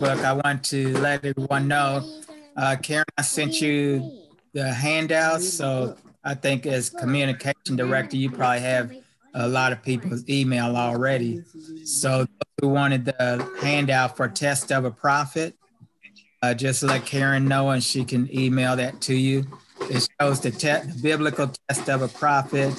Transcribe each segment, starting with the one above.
book, I want to let everyone know, uh, Karen, I sent you the handouts. So I think as communication director, you probably have a lot of people's email already. So who wanted the handout for test of a prophet, uh, just let Karen know and she can email that to you. It shows the, te- biblical test of a prophet.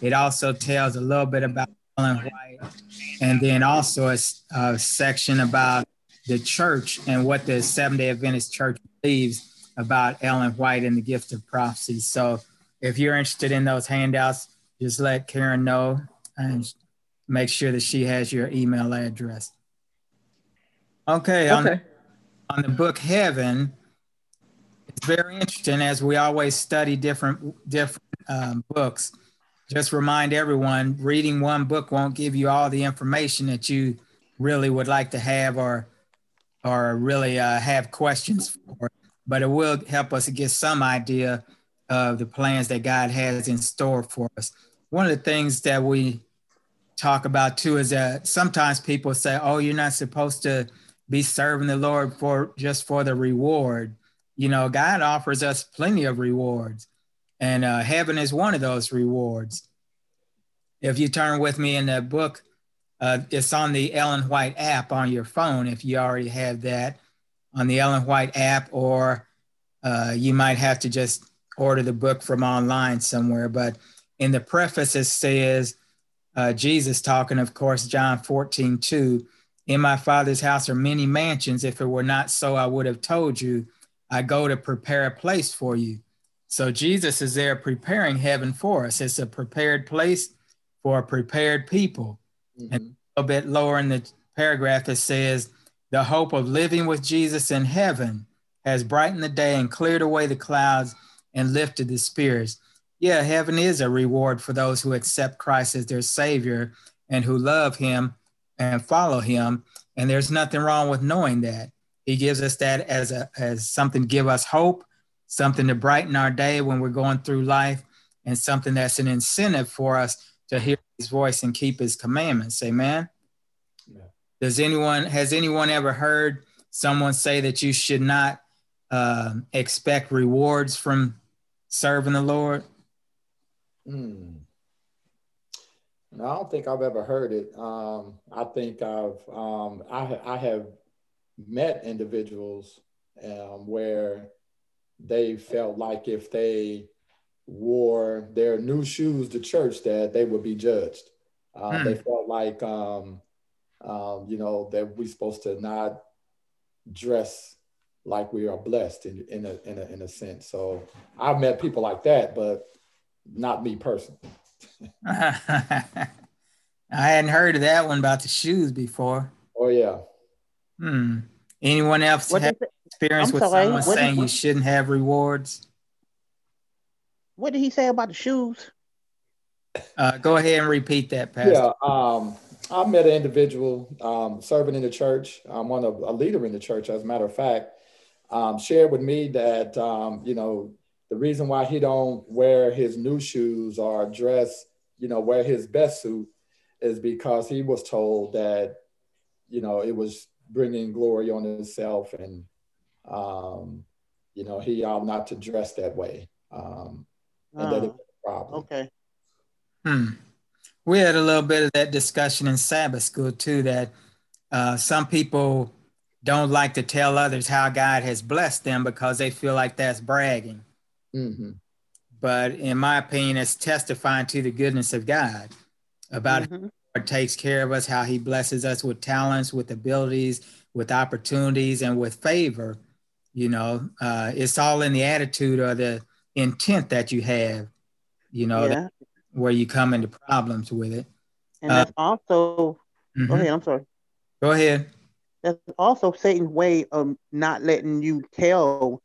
It also tells a little bit about Ellen White, and then also a, a section about the church and what the Seventh Day Adventist Church believes about Ellen White and the gift of prophecy. So if you're interested in those handouts, just let Karen know and make sure that she has your email address. Okay, okay. On, the, on the book Heaven, it's very interesting as we always study different different um, books. Just remind everyone, reading one book won't give you all the information that you really would like to have or or really uh, have questions for, but it will help us to get some idea of the plans that God has in store for us. One of the things that we talk about too is that sometimes people say, "Oh, you're not supposed to be serving the Lord for just for the reward." You know, God offers us plenty of rewards, and uh, heaven is one of those rewards. If you turn with me in the book, uh, it's on the Ellen White app on your phone. If you already have that on the Ellen White app, or uh, you might have to just order the book from online somewhere. But in the preface, it says uh, Jesus talking, of course, John 14, 2. In my father's house are many mansions. If it were not so, I would have told you, I go to prepare a place for you. So Jesus is there preparing heaven for us. It's a prepared place for a prepared people. Mm-hmm. And a bit lower in the paragraph, it says, The hope of living with Jesus in heaven has brightened the day and cleared away the clouds and lifted the spirits yeah, heaven is a reward for those who accept Christ as their Savior and who love Him and follow Him. And there's nothing wrong with knowing that. He gives us that as a as something to give us hope, something to brighten our day when we're going through life, and something that's an incentive for us to hear His voice and keep His commandments. Amen. Yeah. Does anyone has anyone ever heard someone say that you should not uh, expect rewards from serving the Lord? Hmm. No, I don't think I've ever heard it. Um, I think I've um, I, I have met individuals um, where they felt like if they wore their new shoes to church, that they would be judged. Uh, hmm. They felt like um, um, you know that we're supposed to not dress like we are blessed in in a, in a in a sense. So I've met people like that, but not me personally. I hadn't heard of that one about the shoes before. Oh yeah. Hmm. Anyone else what have experience I'm with sorry, someone saying you shouldn't have rewards? What did he say about the shoes? Uh, go ahead and repeat that, Pastor. Yeah, um, I met an individual um, serving in the church. I'm one of a leader in the church, as a matter of fact. Um, shared with me that um, you know the reason why he don't wear his new shoes or dress, you know, wear his best suit is because he was told that, you know, it was bringing glory on himself and, um, you know, he ought not to dress that way. Um, and that it's a problem. Okay. Hmm. We had a little bit of that discussion in Sabbath school too, that uh, some people don't like to tell others how God has blessed them because they feel like that's bragging. Mm-hmm. But in my opinion, it's testifying to the goodness of God about mm-hmm. how God takes care of us, how He blesses us with talents, with abilities, with opportunities, and with favor. You know, uh, it's all in the attitude or the intent that you have. You know, yeah. that, where you come into problems with it. And uh, that's also. Mm-hmm. Go ahead. I'm sorry. Go ahead. That's also Satan's way of not letting you tell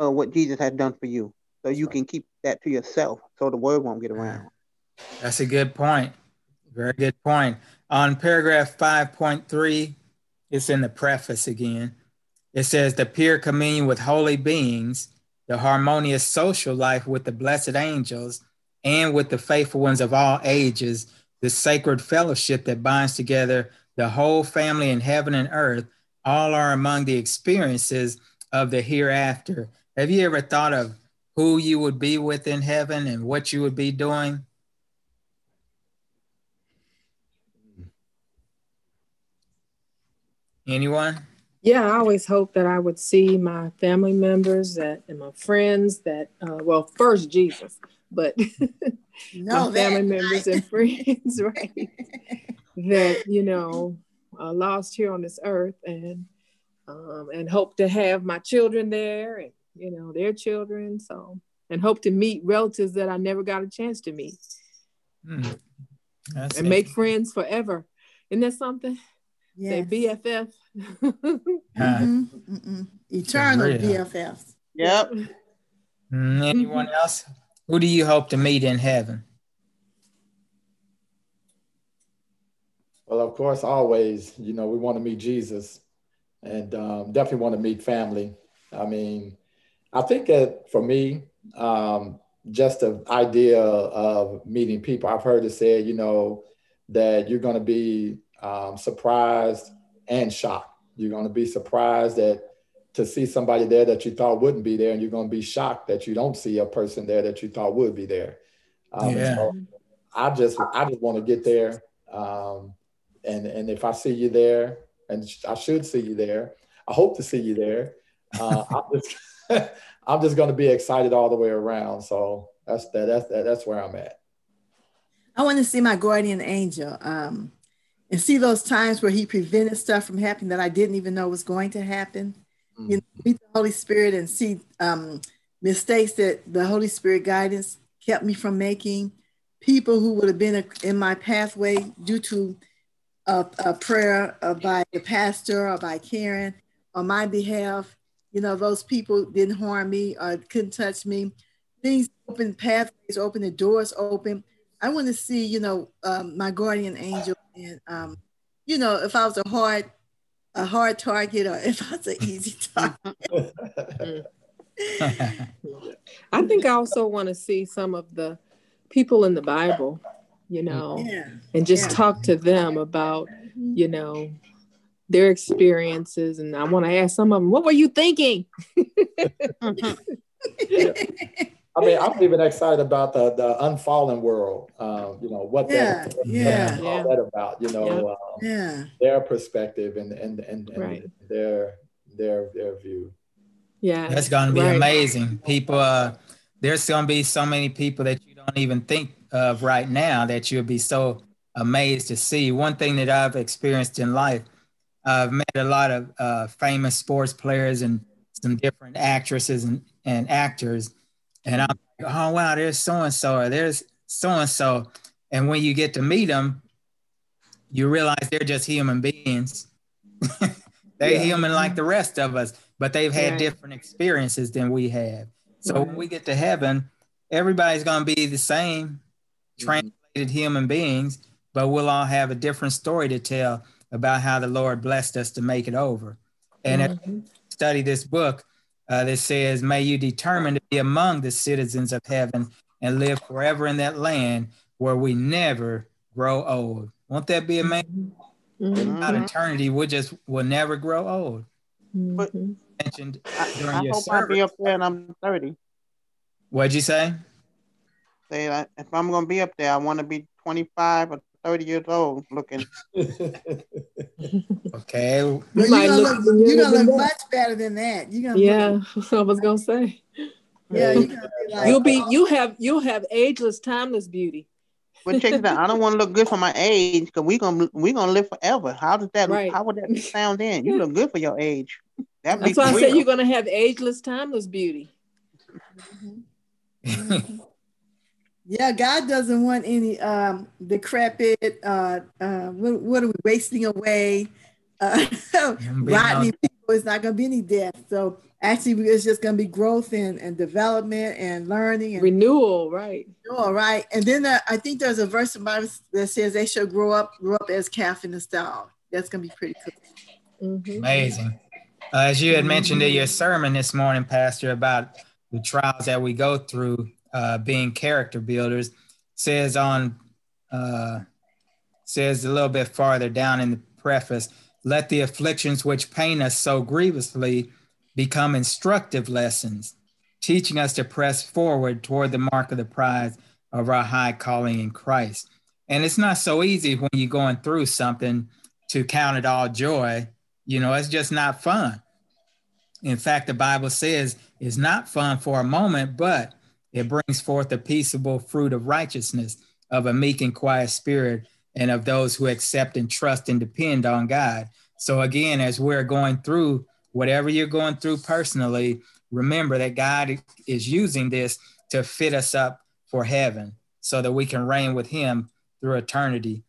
uh, what Jesus has done for you so you can keep that to yourself so the word won't get around. That's a good point. Very good point. On paragraph 5.3, it's in the preface again. It says the pure communion with holy beings, the harmonious social life with the blessed angels, and with the faithful ones of all ages, the sacred fellowship that binds together the whole family in heaven and earth, all are among the experiences of the hereafter. Have you ever thought of who you would be with in heaven and what you would be doing? Anyone? Yeah, I always hoped that I would see my family members that and my friends that uh, well, first Jesus, but no, my family members and friends, right? that you know, uh, lost here on this earth, and um, and hope to have my children there, and you know, their children. So, and hope to meet relatives that I never got a chance to meet, mm. and make friends forever. Isn't that something? Yes. Say BFF. Mm-hmm. Mm-hmm. Eternal BFFs. Yep. Anyone else? Who do you hope to meet in heaven? Well, of course, always, you know, we want to meet Jesus and um, definitely want to meet family. I mean, I think that for me, um, just the idea of meeting people, I've heard it said, you know, that you're going to be um, surprised and shocked. You're going to be surprised that to see somebody there that you thought wouldn't be there, and you're going to be shocked that you don't see a person there that you thought would be there. Um, yeah. So I just I just want to get there, um, and and if I see you there, and I should see you there, I hope to see you there. Uh, I'm just I'm just going to be excited all the way around. So that's that, that's that, that's where I'm at. I want to see my guardian angel. Um, and see those times where he prevented stuff from happening that I didn't even know was going to happen. Mm-hmm. You know, meet the Holy Spirit and see um, mistakes that the Holy Spirit guidance kept me from making. People who would have been in my pathway due to a, a prayer by the pastor or by Karen on my behalf. You know, those people didn't harm me or couldn't touch me. Things open pathways, open the doors open. I want to see, you know, um, my guardian angel and um, you know, if I was a hard, a hard target, or if I was an easy target. I think I also want to see some of the people in the Bible, you know, yeah. and just yeah. talk to them about, you know, their experiences. And I want to ask some of them, what were you thinking? I mean, I'm even excited about the the unfallen world. Uh, you know what yeah, that, yeah, all that about. You know, um, yeah, their perspective and and and, and right. their their their view. Yeah, that's going to be right. amazing. People, uh, there's going to be so many people that you don't even think of right now that you'll be so amazed to see. One thing that I've experienced in life, I've met a lot of uh, famous sports players and some different actresses and, and actors and I'm like, oh wow, there's so and so, or there's so and so, and when you get to meet them, you realize they're just human beings. they're yeah. human like the rest of us, but they've had right. different experiences than we have. So right. when we get to heaven, everybody's going to be the same, mm-hmm. translated human beings, but we'll all have a different story to tell about how the Lord blessed us to make it over. And mm-hmm. study this book, uh, that says, May you determine to be among the citizens of heaven and live forever in that land where we never grow old. Won't that be amazing? Mm-hmm. Not eternity, we just will never grow old. But mentioned during I, I your hope service. I'll be up there and I'm 30. What'd you say? Say if I'm gonna be up there, I want to be 25 or 30 years old looking. okay. Well, you're gonna look, look, you're gonna look much better than that. You're gonna yeah, I was gonna say. Yeah, you will be, like, you'll be you have you'll have ageless, timeless beauty. But check it out. I don't want to look good for my age because we gonna we gonna live forever. How does that right. how would that sound then? You look good for your age. That'd That's why I said you're gonna have ageless, timeless beauty. Mm-hmm. Yeah, God doesn't want any um, decrepit, uh, uh, what, what, are we wasting away, uh, rotten people. It's not going to be any death. So actually, it's just going to be growth and, and development and learning and renewal, right? All right. And then uh, I think there's a verse in Bible that says they shall grow up, grow up as calf in the stall. That's going to be pretty cool. Mm-hmm. Amazing. Uh, as you had mentioned in your sermon this morning, Pastor, about the trials that we go through uh, being character builders. Says on uh, says a little bit farther down in the preface, let the afflictions which pain us so grievously become instructive lessons, teaching us to press forward toward the mark of the prize of our high calling in Christ. And it's not so easy when you're going through something to count it all joy. You know, it's just not fun. In fact, the Bible says it's not fun for a moment, but it brings forth a peaceable fruit of righteousness, of a meek and quiet spirit, and of those who accept and trust and depend on God. So, again, as we're going through whatever you're going through personally, remember that God is using this to fit us up for heaven so that we can reign with Him through eternity.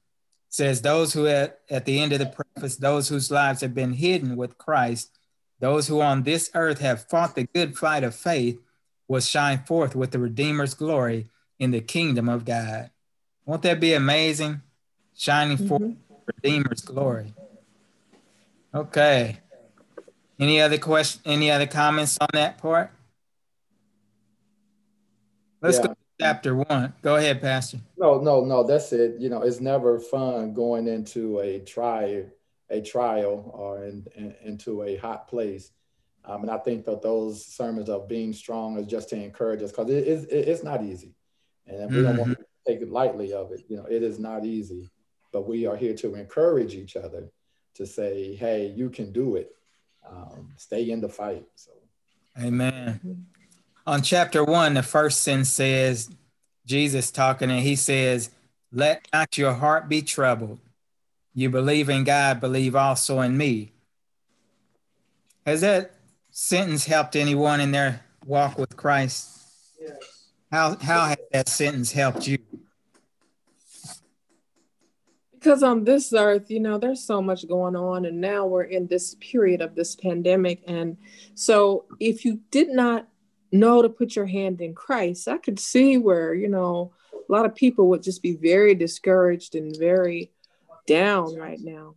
It says, Those who at, at the end of the preface, those whose lives have been hidden with Christ, those who on this earth have fought the good fight of faith, will shine forth with the Redeemer's glory in the kingdom of God. Won't that be amazing? Shining mm-hmm. forth Redeemer's glory. Okay. Any other question? Any other comments on that part? Let's yeah. go to chapter one. Go ahead, Pastor. No, no, no. That's it. You know, it's never fun going into a trial, a trial, or in, in, into a hot place. Um, and I think that those sermons of being strong is just to encourage us because it is it, it's not easy, and we mm-hmm. don't want to take it lightly of it. You know, it is not easy, but we are here to encourage each other to say, "Hey, you can do it. Um, stay in the fight." So, Amen. On chapter one, the first sentence says, Jesus talking, and he says, "Let not your heart be troubled. You believe in God, believe also in me." Has that sentence helped anyone in their walk with Christ? Yes. How how has that sentence helped you? Because on this earth, you know, there's so much going on, and now we're in this period of this pandemic. And so, if you did not know to put your hand in Christ, I could see where, you know, a lot of people would just be very discouraged and very down right now.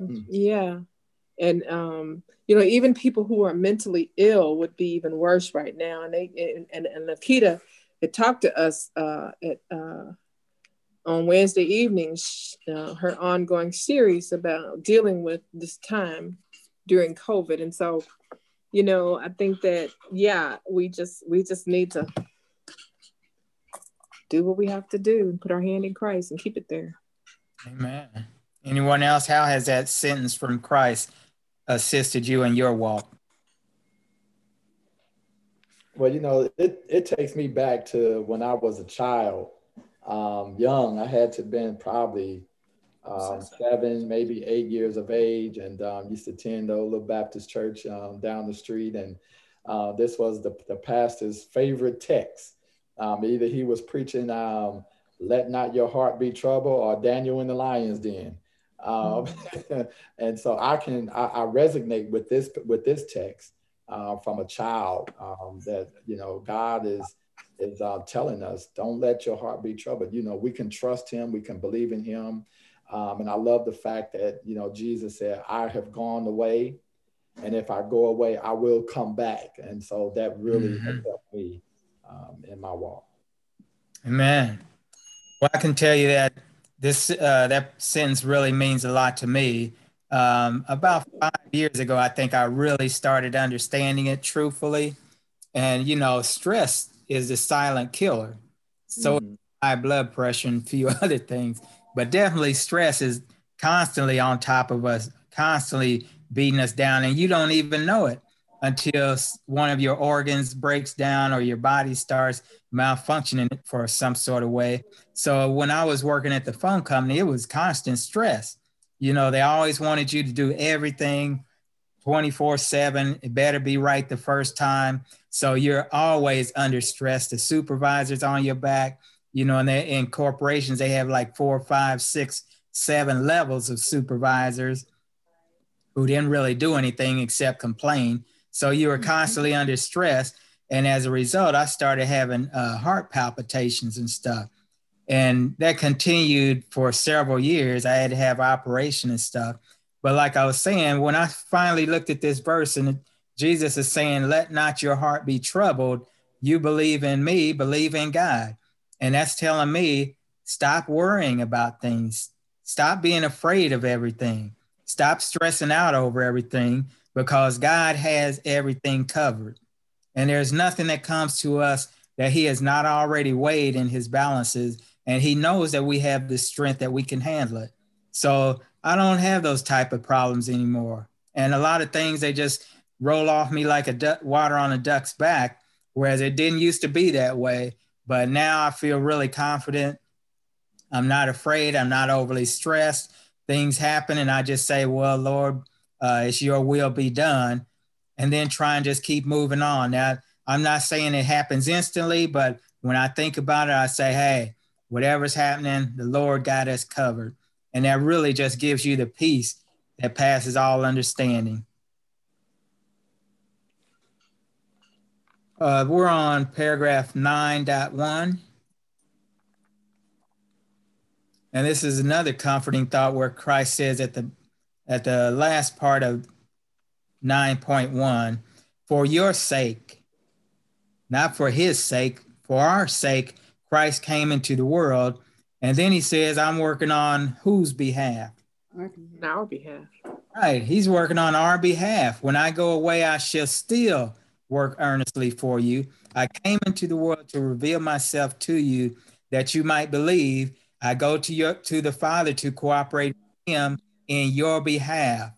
Mm. Yeah and um, you know even people who are mentally ill would be even worse right now and they and, and, Lakita had talked to us uh, at uh, on Wednesday evenings uh, her ongoing series about dealing with this time during COVID and so you know I think that yeah we just we just need to do what we have to do and put our hand in Christ and keep it there. Amen. Anyone else? How has that sentence from Christ assisted you in your walk? Well, you know, it, it takes me back to when I was a child, um, young. I had to been probably um, seven, maybe eight years of age, and um, used to attend the little Baptist church um, down the street. And uh, this was the, the pastor's favorite text. Um, either he was preaching, um, "Let not your heart be troubled," or Daniel in the lion's den. Um, and so I can I, I, resonate with this with this text uh, from a child um, that you know God is is uh, telling us don't let your heart be troubled. You know we can trust Him, we can believe in Him, um, and I love the fact that you know Jesus said I have gone away, and if I go away, I will come back. And so that really mm-hmm. helped me um, in my walk. Amen. Well, I can tell you that this uh, that sentence really means a lot to me. Um, about five years ago, I think I really started understanding it truthfully. And you know, stress is the silent killer. So mm-hmm. high blood pressure and a few other things, but definitely stress is constantly on top of us, constantly beating us down, and you don't even know it until one of your organs breaks down or your body starts malfunctioning for some sort of way. So when I was working at the phone company, it was constant stress. You know, they always wanted you to do everything 24 7. It better be right the first time. So you're always under stress. The supervisor's on your back, you know, and they, in corporations, they have like four, five, six, seven levels of supervisors who didn't really do anything except complain. So you were mm-hmm. constantly under stress. And as a result, I started having uh, heart palpitations and stuff. And that continued for several years. I had to have operation and stuff. But like I was saying, when I finally looked at this verse and Jesus is saying, let not your heart be troubled. You believe in me, believe in God. And that's telling me, stop worrying about things. Stop being afraid of everything. Stop stressing out over everything because God has everything covered. And there's nothing that comes to us that He has not already weighed in His balances. And He knows that we have the strength that we can handle it. So I don't have those type of problems anymore. And a lot of things, they just roll off me like a duck, water on a duck's back, whereas it didn't used to be that way. But now I feel really confident. I'm not afraid. I'm not overly stressed. Things happen, and I just say, Well, Lord, uh, it's your will be done. And then try and just keep moving on. Now, I'm not saying it happens instantly, but when I think about it, I say, Hey, whatever's happening, the Lord got us covered. And that really just gives you the peace that passes all understanding. Uh, we're on paragraph 9.1. And this is another comforting thought where Christ says at the at the last part of 9.1, for your sake, not for his sake, for our sake, Christ came into the world. And then he says, I'm working on whose behalf? Our behalf. Our behalf. Right. He's working on our behalf. When I go away, I shall still work earnestly for you. I came into the world to reveal myself to you that you might believe. I go to your to the Father to cooperate with him in your behalf.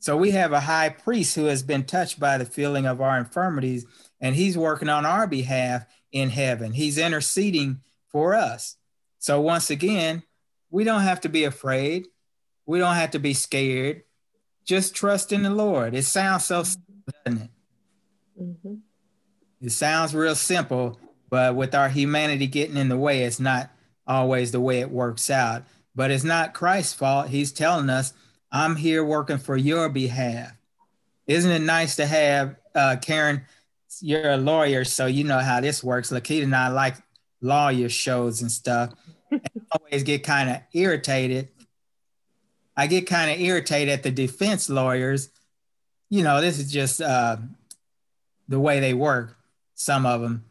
So we have a high priest who has been touched by the feeling of our infirmities, and he's working on our behalf in heaven. He's interceding for us. So once again, we don't have to be afraid. We don't have to be scared. Just trust in the Lord. It sounds so simple, doesn't it? Mm-hmm. It sounds real simple, but with our humanity getting in the way, it's not always the way it works out. But it's not Christ's fault. He's telling us, I'm here working for your behalf. Isn't it nice to have uh, Karen? You're a lawyer, so you know how this works. Lakita and I like lawyer shows and stuff. and always get kind of irritated. I get kind of irritated at the defense lawyers. You know, this is just uh, the way they work, some of them,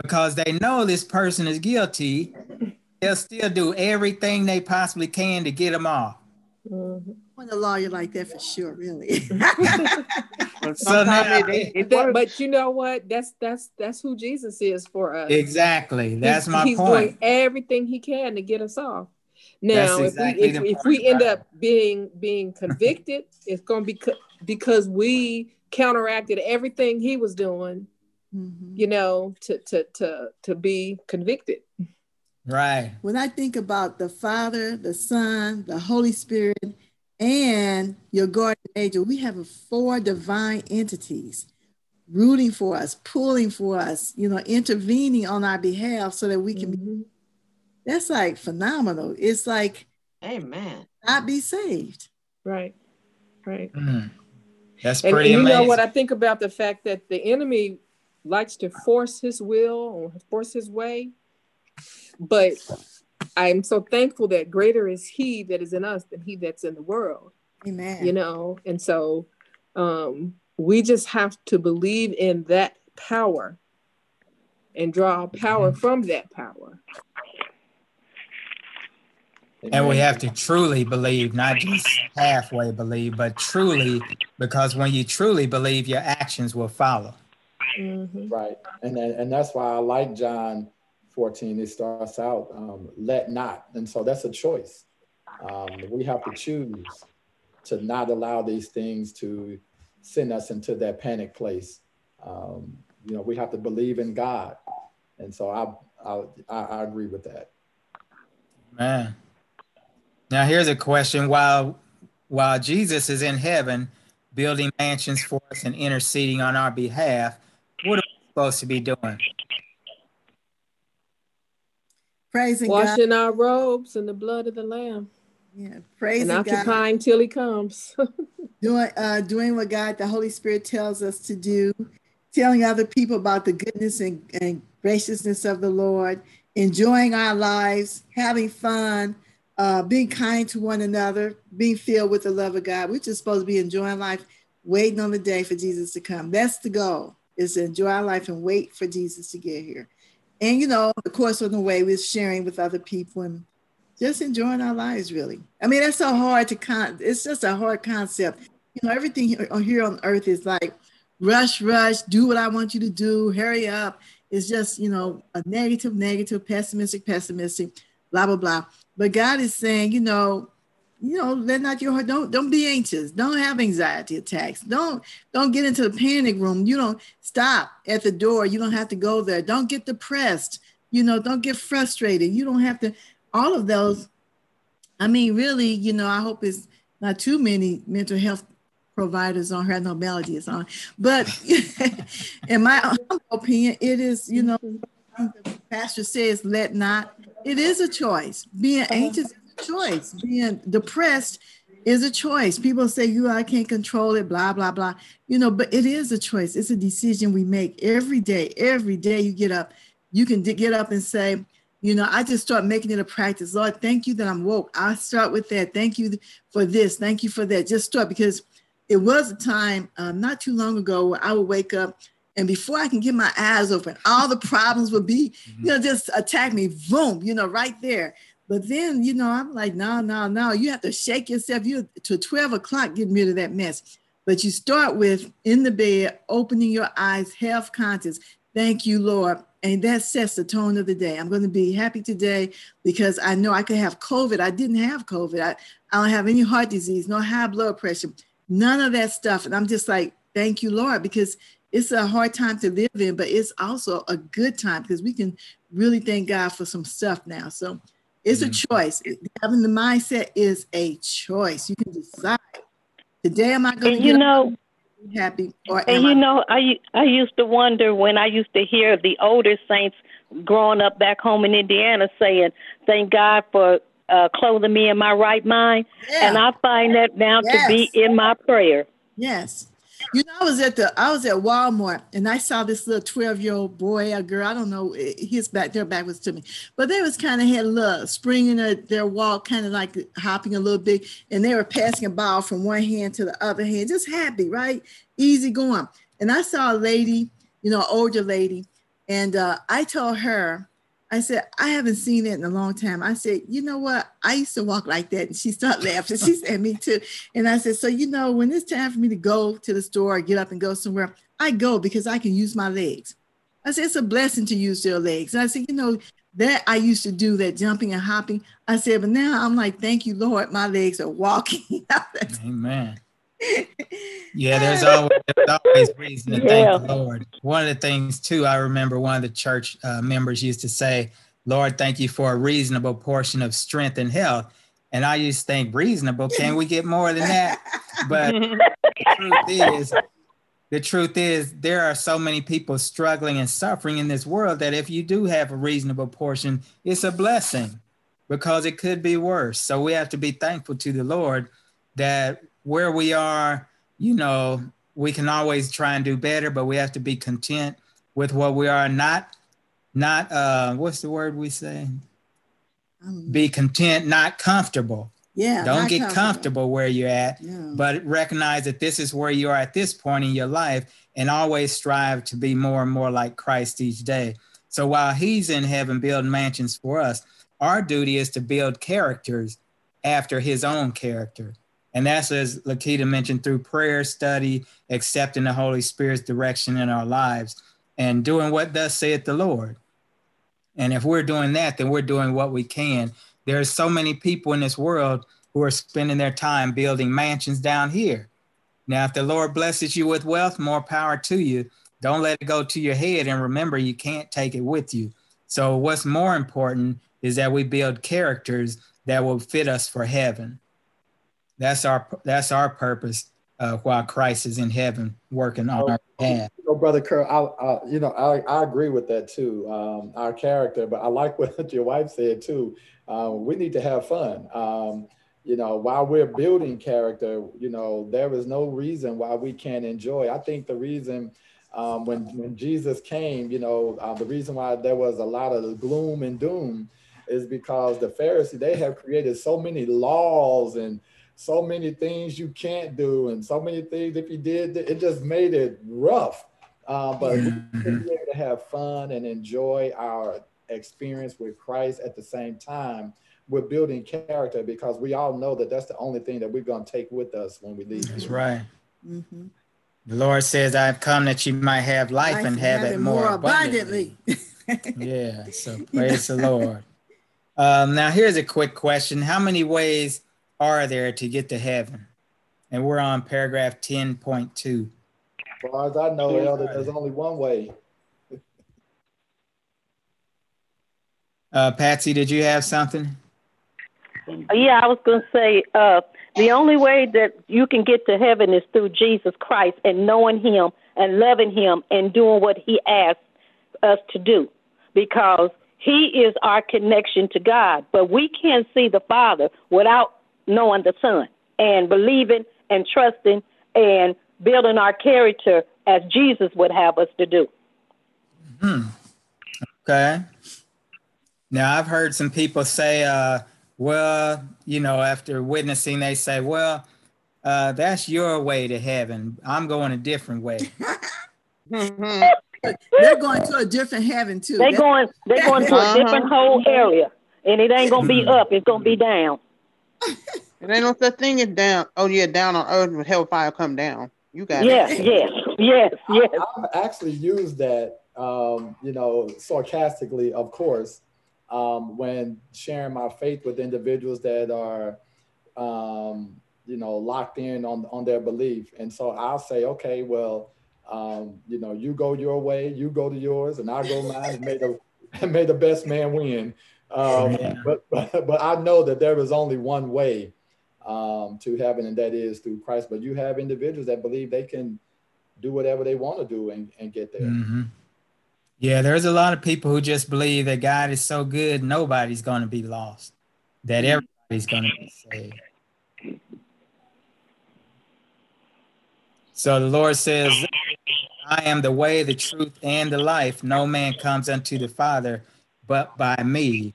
because they know this person is guilty. They'll still do everything they possibly can to get them off. Mm-hmm. Want a lawyer like that for sure, really. so now, it, it, that, but you know what? That's that's that's who Jesus is for us. Exactly. That's he's, my he's point. He's doing everything he can to get us off. Now, exactly if we if, if we end up being being convicted, it's going to be because we counteracted everything he was doing, mm-hmm. you know, to to to to be convicted. Right. When I think about the Father, the Son, the Holy Spirit, and your guardian angel, we have four divine entities rooting for us, pulling for us, you know, intervening on our behalf so that we can mm-hmm. be. That's like phenomenal. It's like, Amen. Not be saved. Right. Right. Mm. That's and, pretty and you amazing. know what I think about the fact that the enemy likes to force his will or force his way, but I'm so thankful that greater is he that is in us than he that's in the world. Amen. You know, and so um, we just have to believe in that power and draw power mm-hmm. from that power. And we have to truly believe, not just halfway believe, but truly, because when you truly believe, your actions will follow. Mm-hmm. Right. And, and that's why I like John 14. It starts out, um, let not. And so that's a choice. Um, we have to choose to not allow these things to send us into that panic place. Um, you know, we have to believe in God. And so I, I, I agree with that. Man. Now here's a question: While while Jesus is in heaven, building mansions for us and interceding on our behalf, what are we supposed to be doing? Praising Washing God. our robes in the blood of the Lamb. Yeah, praising and occupying God. till He comes. doing uh, doing what God, the Holy Spirit, tells us to do, telling other people about the goodness and, and graciousness of the Lord, enjoying our lives, having fun, uh, being kind to one another, being filled with the love of God. We're just supposed to be enjoying life, waiting on the day for Jesus to come. That's the goal, is to enjoy our life and wait for Jesus to get here. And, you know, of course, on the way, we're sharing with other people and just enjoying our lives, really. I mean, that's so hard to con. It's just a hard concept. You know, everything here on earth is like rush, rush, do what I want you to do, hurry up. It's just, you know, a negative, negative, pessimistic, pessimistic, blah, blah, blah. But God is saying, you know, you know, let not your heart don't don't be anxious. Don't have anxiety attacks. Don't don't get into the panic room. You don't stop at the door. You don't have to go there. Don't get depressed. You know, don't get frustrated. You don't have to all of those. I mean, really, you know, I hope it's not too many mental health providers on her. No melody is on, but in my opinion, it is. You know, mm-hmm. the pastor says, "Let not." It is a choice. Being anxious choice. Being depressed is a choice. People say, "You, I can't control it." Blah blah blah. You know, but it is a choice. It's a decision we make every day. Every day you get up, you can get up and say, you know, I just start making it a practice. Lord, thank you that I'm woke. I start with that. Thank you for this. Thank you for that. Just start because it was a time um, not too long ago where I would wake up and before I can get my eyes open, all the problems would be, mm-hmm. you know, just attack me, boom, you know, right there. But then, you know, I'm like, no, no, no, you have to shake yourself. You to 12 o'clock getting rid of that mess. But you start with in the bed, opening your eyes, health conscious. Thank you, Lord. And that sets the tone of the day. I'm going to be happy today because I know I could have COVID. I didn't have COVID. I, I don't have any heart disease, no high blood pressure none of that stuff. And I'm just like, thank you, Lord, because it's a hard time to live in, but it's also a good time because we can really thank God for some stuff now. So it's mm-hmm. a choice. Having the mindset is a choice. You can decide. Today am I going to you know happy or and you I- know I I used to wonder when I used to hear the older saints growing up back home in Indiana saying, "Thank God for uh, clothing me in my right mind. Yeah. And I find that now yes. to be in my prayer. Yes. You know, I was at the I was at Walmart and I saw this little 12 year old boy, a girl, I don't know, his back, their back was to me, but they was kind of had a little spring in their, their walk, kind of like hopping a little bit, and they were passing a ball from one hand to the other hand, just happy, right? Easy going. And I saw a lady, you know, older lady, and uh, I told her, I said, I haven't seen it in a long time. I said, you know what? I used to walk like that. And she started laughing. She said, me too. And I said, so, you know, when it's time for me to go to the store or get up and go somewhere, I go because I can use my legs. I said, it's a blessing to use your legs. And I said, you know, that I used to do that jumping and hopping. I said, but now I'm like, thank you, Lord. My legs are walking. Amen yeah, there's always, there's always reason to yeah. thank the Lord. One of the things too, I remember one of the church uh, members used to say, "Lord, thank you for a reasonable portion of strength and health." And I used to think, reasonable? Can we get more than that? But the truth is, the truth is, there are so many people struggling and suffering in this world that if you do have a reasonable portion, it's a blessing because it could be worse. So we have to be thankful to the Lord that where we are, you know, we can always try and do better, but we have to be content with what we are. Not, not uh, what's the word we say? Be content, not comfortable. Yeah. Don't get comfortable. comfortable. where you're at, yeah. but recognize that this is where you are at this point in your life, and always strive to be more and more like Christ each day. So while He's in heaven building mansions for us, our duty is to build characters after His own character. And that's as Lakita mentioned through prayer, study, accepting the Holy Spirit's direction in our lives, and doing what thus saith the Lord. And if we're doing that, then we're doing what we can. There's so many people in this world who are spending their time building mansions down here. Now, if the Lord blesses you with wealth, more power to you. Don't let it go to your head. And remember, you can't take it with you. So, what's more important is that we build characters that will fit us for heaven. That's our that's our purpose uh, while Christ is in heaven working on our behalf. You know, brother Kerr, I, I, you know, I, I agree with that too. Um, our character, but I like what your wife said too. Um, we need to have fun. Um, you know, while we're building character, you know, there is no reason why we can't enjoy. I think the reason um, when when Jesus came, you know, uh, the reason why there was a lot of gloom and doom is because the Pharisees they have created so many laws and so many things you can't do and so many things if you did it just made it rough uh, but mm-hmm. we can be able to have fun and enjoy our experience with christ at the same time we're building character because we all know that that's the only thing that we're going to take with us when we leave. That's right. Mm-hmm. The Lord says, I've come that you might have life, life and have, have it more, more abundantly. abundantly. yeah, so praise the Lord. Um, now, here's a quick question How many ways are there to get to heaven? And we're on paragraph 10.2. As far as I know, Elder, there's only one way. Uh, Patsy, did you have something? Yeah, I was going to say uh, the only way that you can get to heaven is through Jesus Christ and knowing Him and loving Him and doing what He asks us to do because He is our connection to God. But we can't see the Father without knowing the Son and believing and trusting and building our character as Jesus would have us to do. Hmm. Okay. Now, I've heard some people say, uh, well, you know, after witnessing, they say, well, uh, that's your way to heaven. I'm going a different way. they're going to a different heaven too. They're going. They're going to a uh-huh. different whole area, and it ain't gonna be mm-hmm. up. It's gonna be down. It ain't no such thing as down. Oh yeah, down on earth with hellfire come down. You got yes, it. Yes, yes, yes, yes. I've actually used that, um, you know, sarcastically, of course, um, when sharing my faith with individuals that are, um, you know, locked in on, on their belief. And so I'll say, okay, well, um, you know, you go your way, you go to yours, and I go mine, and may the, may the best man win. Um, but, but, but I know that there is only one way um, to heaven, and that is through Christ. But you have individuals that believe they can do whatever they want to do and, and get there. Mm-hmm. Yeah, there's a lot of people who just believe that God is so good, nobody's going to be lost, that mm-hmm. everybody's going to be saved. So the Lord says, I am the way, the truth, and the life. No man comes unto the Father but by me,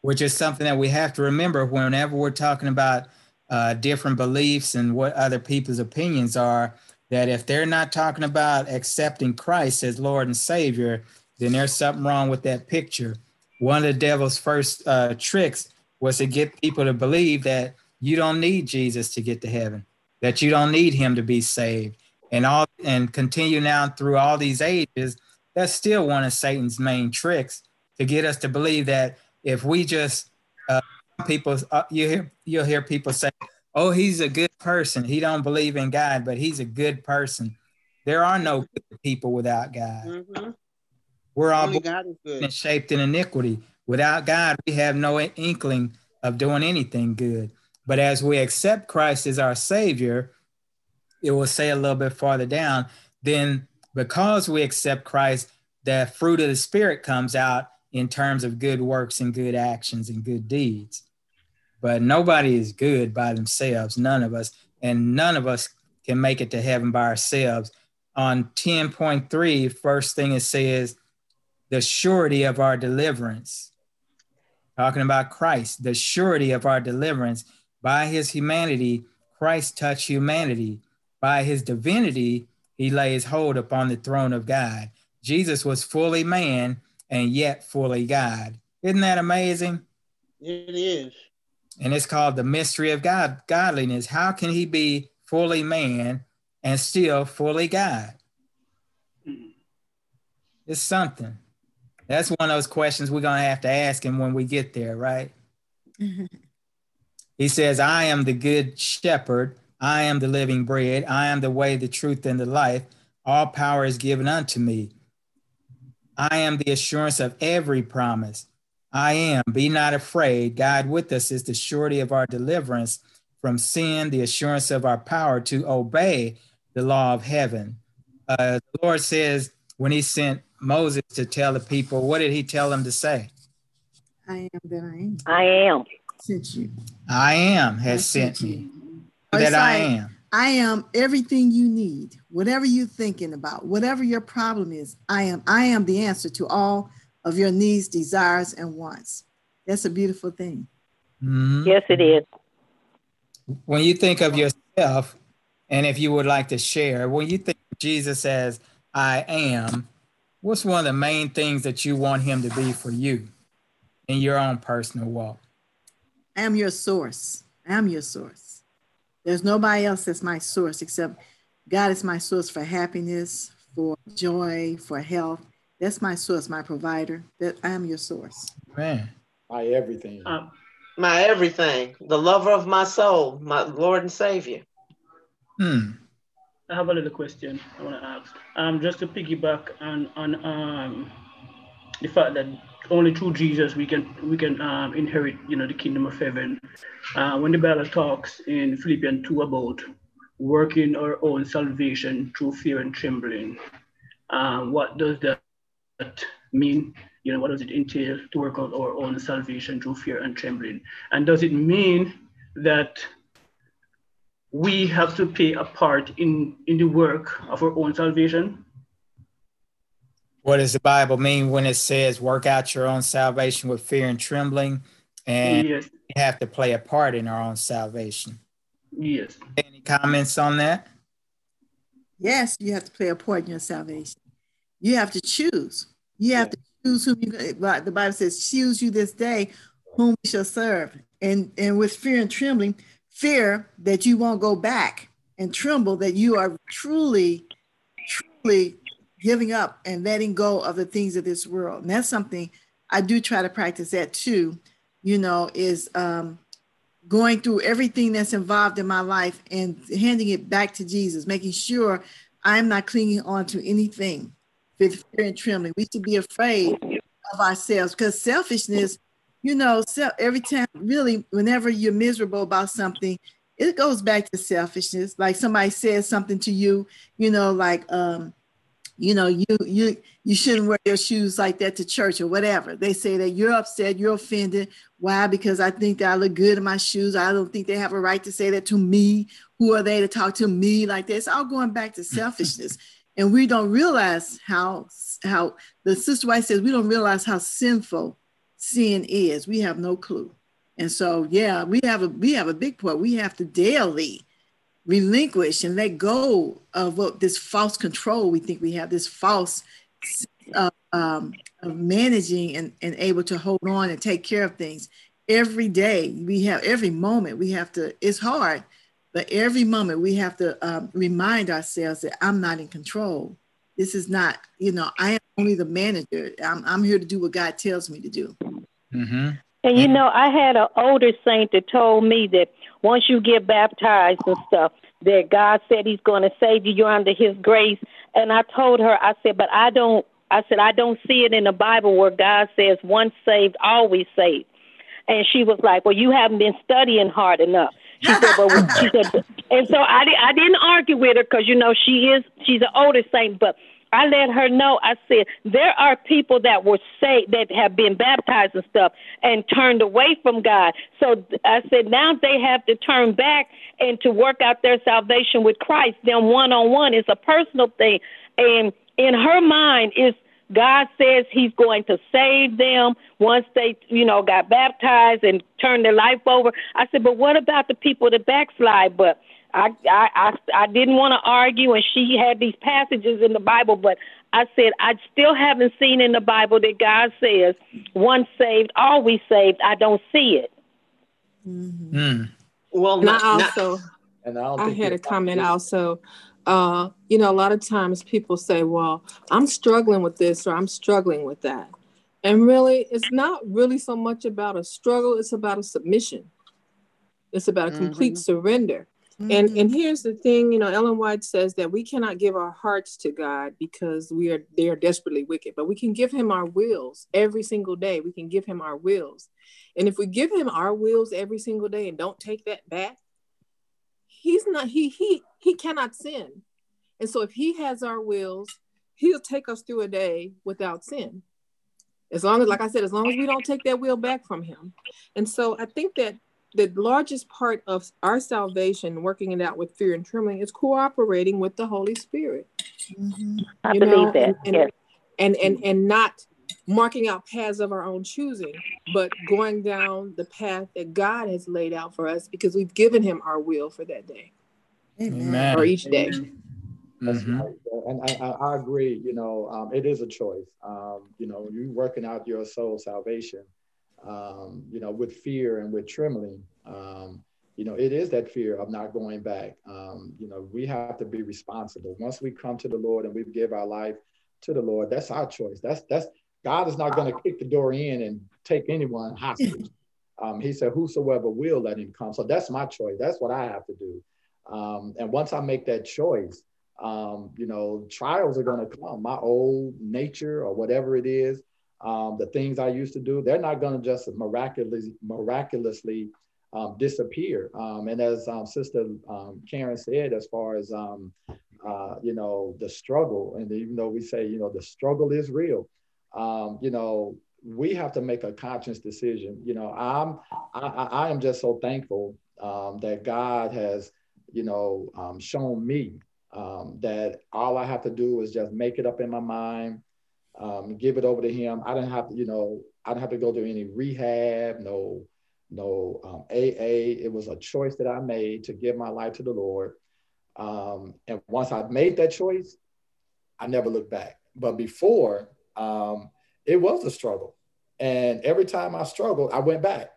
which is something that we have to remember whenever we're talking about uh, different beliefs and what other people's opinions are that if they're not talking about accepting Christ as Lord and Savior, then there's something wrong with that picture. One of the devil's first uh, tricks was to get people to believe that you don't need Jesus to get to heaven, that you don't need him to be saved. And all and continue now through all these ages, that's still one of Satan's main tricks to get us to believe that if we just uh, people uh, you hear you'll hear people say, "Oh, he's a good person. He don't believe in God, but he's a good person." There are no good people without God. Mm-hmm. We're all and shaped in iniquity. Without God, we have no inkling of doing anything good. But as we accept Christ as our Savior, it will say a little bit farther down, then because we accept Christ, the fruit of the Spirit comes out in terms of good works and good actions and good deeds. But nobody is good by themselves, none of us, and none of us can make it to heaven by ourselves. On 10.3, first thing it says, the surety of our deliverance. Talking about Christ, the surety of our deliverance. By his humanity, Christ touched humanity. By his divinity, he lays hold upon the throne of God. Jesus was fully man and yet fully God. Isn't that amazing? It is. And it's called the mystery of God, godliness. How can he be fully man and still fully God? Mm-hmm. It's something. That's one of those questions we're going to have to ask him when we get there, right? Mm-hmm. he says, I am the good shepherd. I am the living bread. I am the way, the truth, and the life. All power is given unto me. I am the assurance of every promise. I am, be not afraid. God with us is the surety of our deliverance from sin, the assurance of our power to obey the law of heaven. Uh, the Lord says when he sent Moses to tell the people, what did he tell them to say? I am that I am. I am. Sent you. I am has I sent, sent me. That I am. I am everything you need, whatever you're thinking about, whatever your problem is. I am. I am the answer to all of your needs, desires, and wants. That's a beautiful thing. Mm-hmm. Yes, it is. When you think of yourself, and if you would like to share, when you think Jesus as I am, what's one of the main things that you want him to be for you in your own personal walk? I am your source. I am your source. There's nobody else that's my source except God is my source for happiness, for joy, for health. That's my source, my provider. That I am your source. Man, my everything. Um, my everything, the lover of my soul, my Lord and Savior. Hmm. I have a little question I want to ask. Um, just to piggyback on on um the fact that only through Jesus we can we can um, inherit you know the kingdom of heaven. Uh, when the Bible talks in Philippians two about working our own salvation through fear and trembling, uh, what does that mean? You know, what does it entail to work out our own salvation through fear and trembling? And does it mean that we have to play a part in, in the work of our own salvation? What does the Bible mean when it says work out your own salvation with fear and trembling? And yes. we have to play a part in our own salvation. Yes. Any comments on that? Yes, you have to play a part in your salvation. You have to choose. You have yeah. to choose whom you. The Bible says, "Choose you this day whom you shall serve." And and with fear and trembling, fear that you won't go back, and tremble that you are truly, truly giving up and letting go of the things of this world. And that's something I do try to practice that too. You know, is um, going through everything that's involved in my life and handing it back to Jesus, making sure I'm not clinging on to anything with fear and trembling. We should be afraid of ourselves because selfishness, you know, every time, really, whenever you're miserable about something, it goes back to selfishness. Like somebody says something to you, you know, like, um, you know you you you shouldn't wear your shoes like that to church or whatever. They say that you're upset you're offended. Why? Because i think that i look good in my shoes. I don't think they have a right to say that to me. Who are they to talk to me like this It's all going back to selfishness. And we don't realize how how the sister white says we don't realize how sinful sin is. We have no clue. And so yeah we have a we have a big part. We have to daily relinquish and let go of what this false control we think we have, this false uh, um, of managing and, and able to hold on and take care of things. Every day we have, every moment we have to, it's hard, but every moment we have to um, remind ourselves that I'm not in control. This is not, you know, I am only the manager. I'm, I'm here to do what God tells me to do. Mm-hmm. And you know, I had an older saint that told me that once you get baptized and stuff, that God said He's going to save you. You're under His grace. And I told her, I said, but I don't. I said I don't see it in the Bible where God says once saved, always saved. And she was like, "Well, you haven't been studying hard enough." She said, "But she said," and so I I didn't argue with her because you know she is she's an older saint, but I let her know. I said there are people that were saved that have been baptized and stuff and turned away from God. So I said now they have to turn back and to work out their salvation with Christ. Then one on one is a personal thing, and in her mind is God says He's going to save them once they, you know, got baptized and turned their life over. I said, but what about the people that backslide? But I, I, I, I didn't want to argue, and she had these passages in the Bible, but I said I still haven't seen in the Bible that God says once saved, always saved. I don't see it. Mm-hmm. Mm. Well, not, also, and I, I had a comment also. Uh, you know, a lot of times people say, "Well, I'm struggling with this or I'm struggling with that," and really, it's not really so much about a struggle; it's about a submission. It's about a complete mm-hmm. surrender. Mm-hmm. And and here's the thing, you know, Ellen White says that we cannot give our hearts to God because we are they are desperately wicked, but we can give him our wills every single day. We can give him our wills. And if we give him our wills every single day and don't take that back, he's not he he he cannot sin. And so if he has our wills, he'll take us through a day without sin. As long as like I said, as long as we don't take that will back from him. And so I think that the largest part of our salvation, working it out with fear and trembling, is cooperating with the Holy Spirit. Mm-hmm. I you believe know? that. And, yes. and, and and not marking out paths of our own choosing, but going down the path that God has laid out for us because we've given Him our will for that day, Amen. or each day. Mm-hmm. And I, I, agree. You know, um, it is a choice. Um, you know, you're working out your soul salvation um, you know, with fear and with trembling. Um, you know, it is that fear of not going back. Um, you know, we have to be responsible. Once we come to the Lord and we give our life to the Lord, that's our choice. That's that's God is not going to kick the door in and take anyone hostage. Um, he said, "Whosoever will, let him come." So that's my choice. That's what I have to do. Um, and once I make that choice, um, you know, trials are going to come. My old nature or whatever it is, um, the things I used to do, they're not going to just miraculously, miraculously um, disappear. Um, and as um, Sister um, Karen said, as far as um, uh, you know, the struggle, and even though we say, you know, the struggle is real, you know, we have to make a conscious decision. You know, I'm I, I am just so thankful that God has, you know, shown me that all I have to do is just make it up in my mind. Um, give it over to him. I didn't have to, you know, I didn't have to go through any rehab, no no um, AA. It was a choice that I made to give my life to the Lord. Um, and once I made that choice, I never looked back. But before, um, it was a struggle. And every time I struggled, I went back.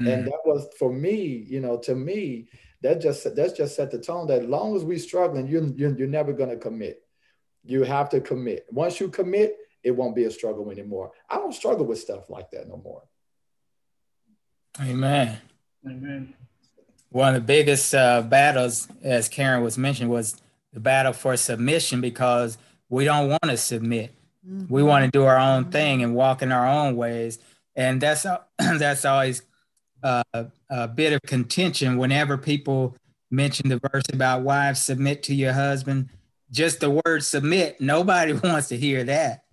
Mm. And that was for me, you know, to me, that just that's just set the tone that as long as we struggling, you, you, you're never going to commit. You have to commit. Once you commit, it won't be a struggle anymore. I don't struggle with stuff like that no more. Amen. Amen. One of the biggest uh, battles, as Karen was mentioned, was the battle for submission because we don't want to submit. Mm-hmm. We want to do our own thing and walk in our own ways, and that's that's always uh, a bit of contention whenever people mention the verse about wives submit to your husband. Just the word submit, nobody wants to hear that.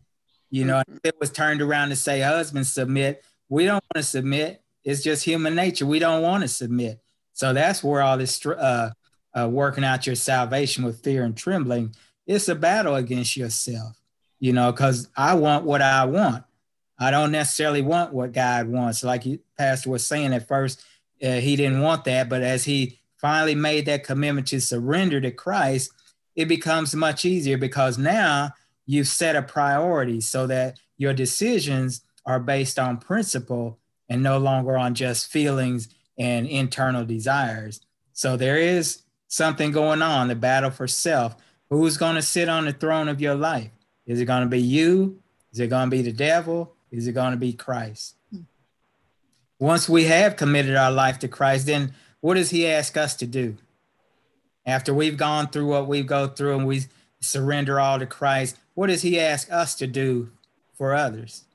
You know, mm-hmm. it was turned around to say husband submit. We don't want to submit it's just human nature. We don't want to submit. So that's where all this uh, uh, working out your salvation with fear and trembling. It's a battle against yourself, you know, because I want what I want. I don't necessarily want what God wants. Like you, Pastor was saying at first, uh, he didn't want that, but as he finally made that commitment to surrender to Christ, it becomes much easier because now you've set a priority so that your decisions are based on principle and no longer on just feelings and internal desires. So there is something going on, the battle for self. Who's going to sit on the throne of your life? Is it going to be you? Is it going to be the devil? Is it going to be Christ? Hmm. Once we have committed our life to Christ, then what does he ask us to do? After we've gone through what we go through and we surrender all to Christ, what does he ask us to do for others?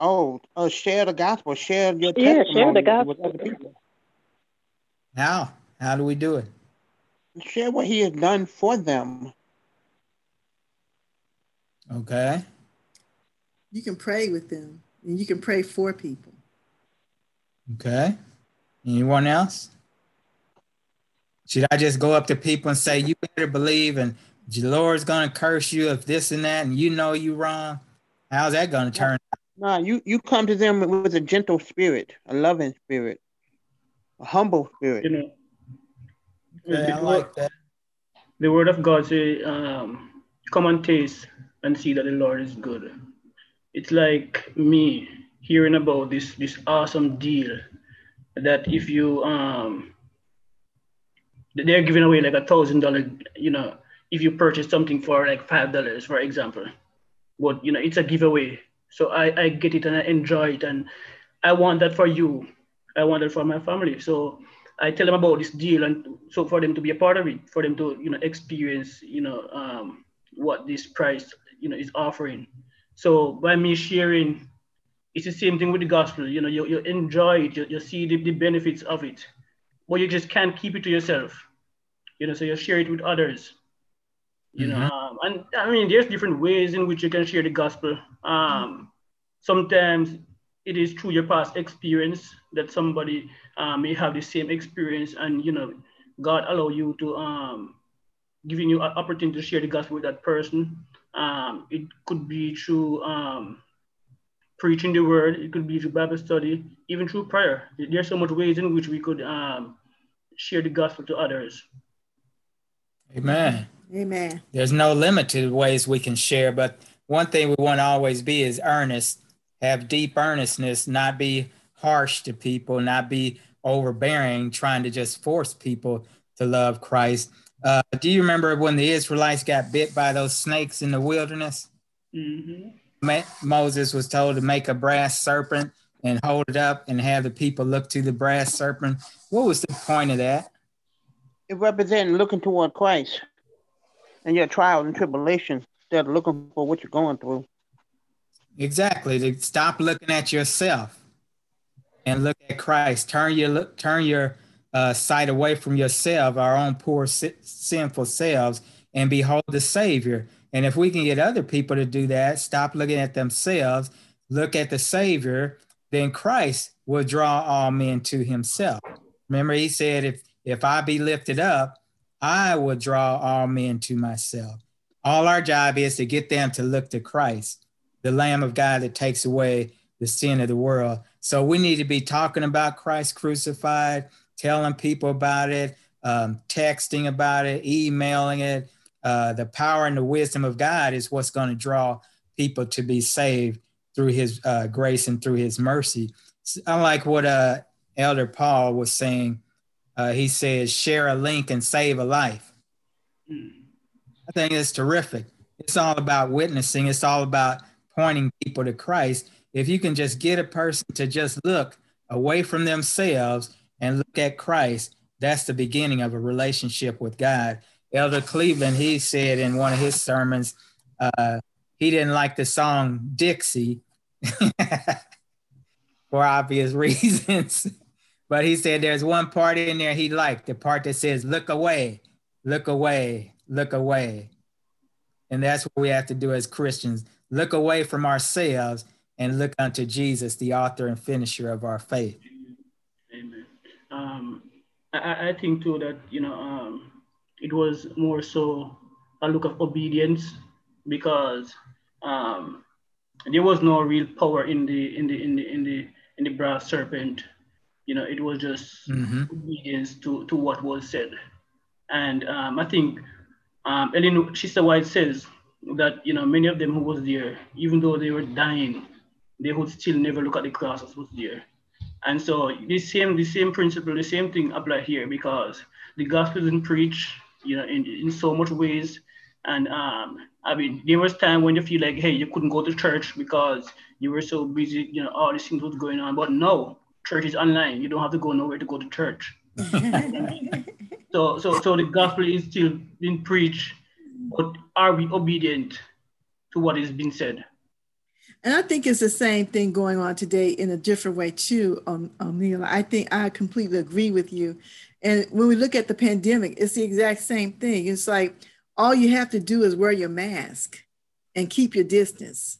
Oh, uh, share the gospel. Share your yeah, share the gospel with other people. How? How do we do it? Share what he has done for them. Okay. You can pray with them, and you can pray for people. Okay. Anyone else? Should I just go up to people and say, "You better believe," and the Lord's going to curse you if this and that, and you know you wrong? How's that going to turn out? Nah, you you come to them with a gentle spirit, a loving spirit, a humble spirit. You know, yeah, I like that. The word of God say, um, "Come and taste and see that the Lord is good." It's like me hearing about this this awesome deal that if you um they're giving away like a thousand dollar, you know, if you purchase something for like five dollars, for example. But you know, it's a giveaway so I, I get it and I enjoy it. And I want that for you. I want it for my family. So I tell them about this deal and so for them to be a part of it, for them to, you know, experience, you know, um, what this price, you know, is offering. So by me sharing, it's the same thing with the gospel. You know, you, you enjoy it, you, you see the, the benefits of it, but you just can't keep it to yourself. You know, so you share it with others. You mm-hmm. know um, and i mean there's different ways in which you can share the gospel. Um, sometimes it is through your past experience that somebody uh, may have the same experience and you know god allow you to um, giving you an opportunity to share the gospel with that person. Um, it could be through um, preaching the word. It could be through bible study even through prayer. There's so much ways in which we could um, share the gospel to others amen Amen. There's no limit to the ways we can share, but one thing we want to always be is earnest have deep earnestness, not be harsh to people, not be overbearing, trying to just force people to love Christ. Uh, do you remember when the Israelites got bit by those snakes in the wilderness? Mm-hmm. Moses was told to make a brass serpent and hold it up and have the people look to the brass serpent. What was the point of that? It represented looking toward Christ and your trials and tribulations instead of looking for what you're going through. Exactly. To stop looking at yourself and look at Christ. Turn your look, turn your uh, sight away from yourself, our own poor sinful selves, and behold the Savior. And if we can get other people to do that, stop looking at themselves, look at the Savior, then Christ will draw all men to himself. Remember, he said, if, if I be lifted up, I will draw all men to myself. All our job is to get them to look to Christ, the Lamb of God that takes away the sin of the world. So we need to be talking about Christ crucified, telling people about it, um, texting about it, emailing it. Uh, the power and the wisdom of God is what's going to draw people to be saved through his uh, grace and through his mercy. I like what uh, Elder Paul was saying. Uh, he says, share a link and save a life. I think it's terrific. It's all about witnessing, it's all about pointing people to Christ. If you can just get a person to just look away from themselves and look at Christ, that's the beginning of a relationship with God. Elder Cleveland, he said in one of his sermons, uh, he didn't like the song Dixie for obvious reasons. But he said there's one part in there he liked, the part that says, look away, look away, look away. And that's what we have to do as Christians look away from ourselves and look unto Jesus, the author and finisher of our faith. Amen. Um, I, I, think too that, you know, um, it was more so a look of obedience because um, there was no real power in the in the in the in the in the brass serpent. You know, it was just mm-hmm. obedience to to what was said. And um, I think um, Ellen Sister White says that you know many of them who was there, even though they were dying, they would still never look at the cross as was there. And so the same the same principle, the same thing apply here because the gospel isn't preached, you know, in, in so much ways. And um, I mean, there was time when you feel like, hey, you couldn't go to church because you were so busy, you know, all these things was going on. But no, church is online. You don't have to go nowhere to go to church. so, so, so the gospel is still being preached, but are we obedient to what is being said? And I think it's the same thing going on today in a different way too, um, um, Neil. I think I completely agree with you. And when we look at the pandemic, it's the exact same thing. It's like all you have to do is wear your mask and keep your distance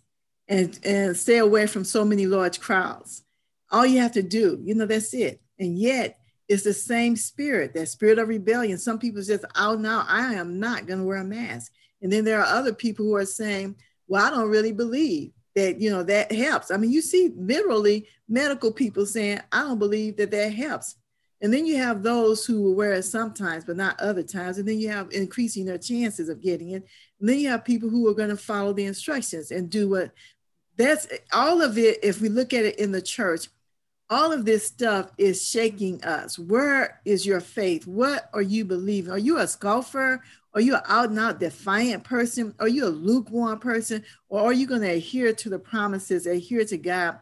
and, and stay away from so many large crowds. All you have to do, you know, that's it. And yet, it's the same spirit, that spirit of rebellion. Some people just, oh no, I am not going to wear a mask. And then there are other people who are saying, well, I don't really believe that, you know, that helps. I mean, you see literally medical people saying, I don't believe that that helps. And then you have those who will wear it sometimes, but not other times. And then you have increasing their chances of getting it. And then you have people who are going to follow the instructions and do what that's all of it. If we look at it in the church, all of this stuff is shaking us. Where is your faith? What are you believing? Are you a scoffer? Are you an out and out defiant person? Are you a lukewarm person? Or are you going to adhere to the promises, adhere to God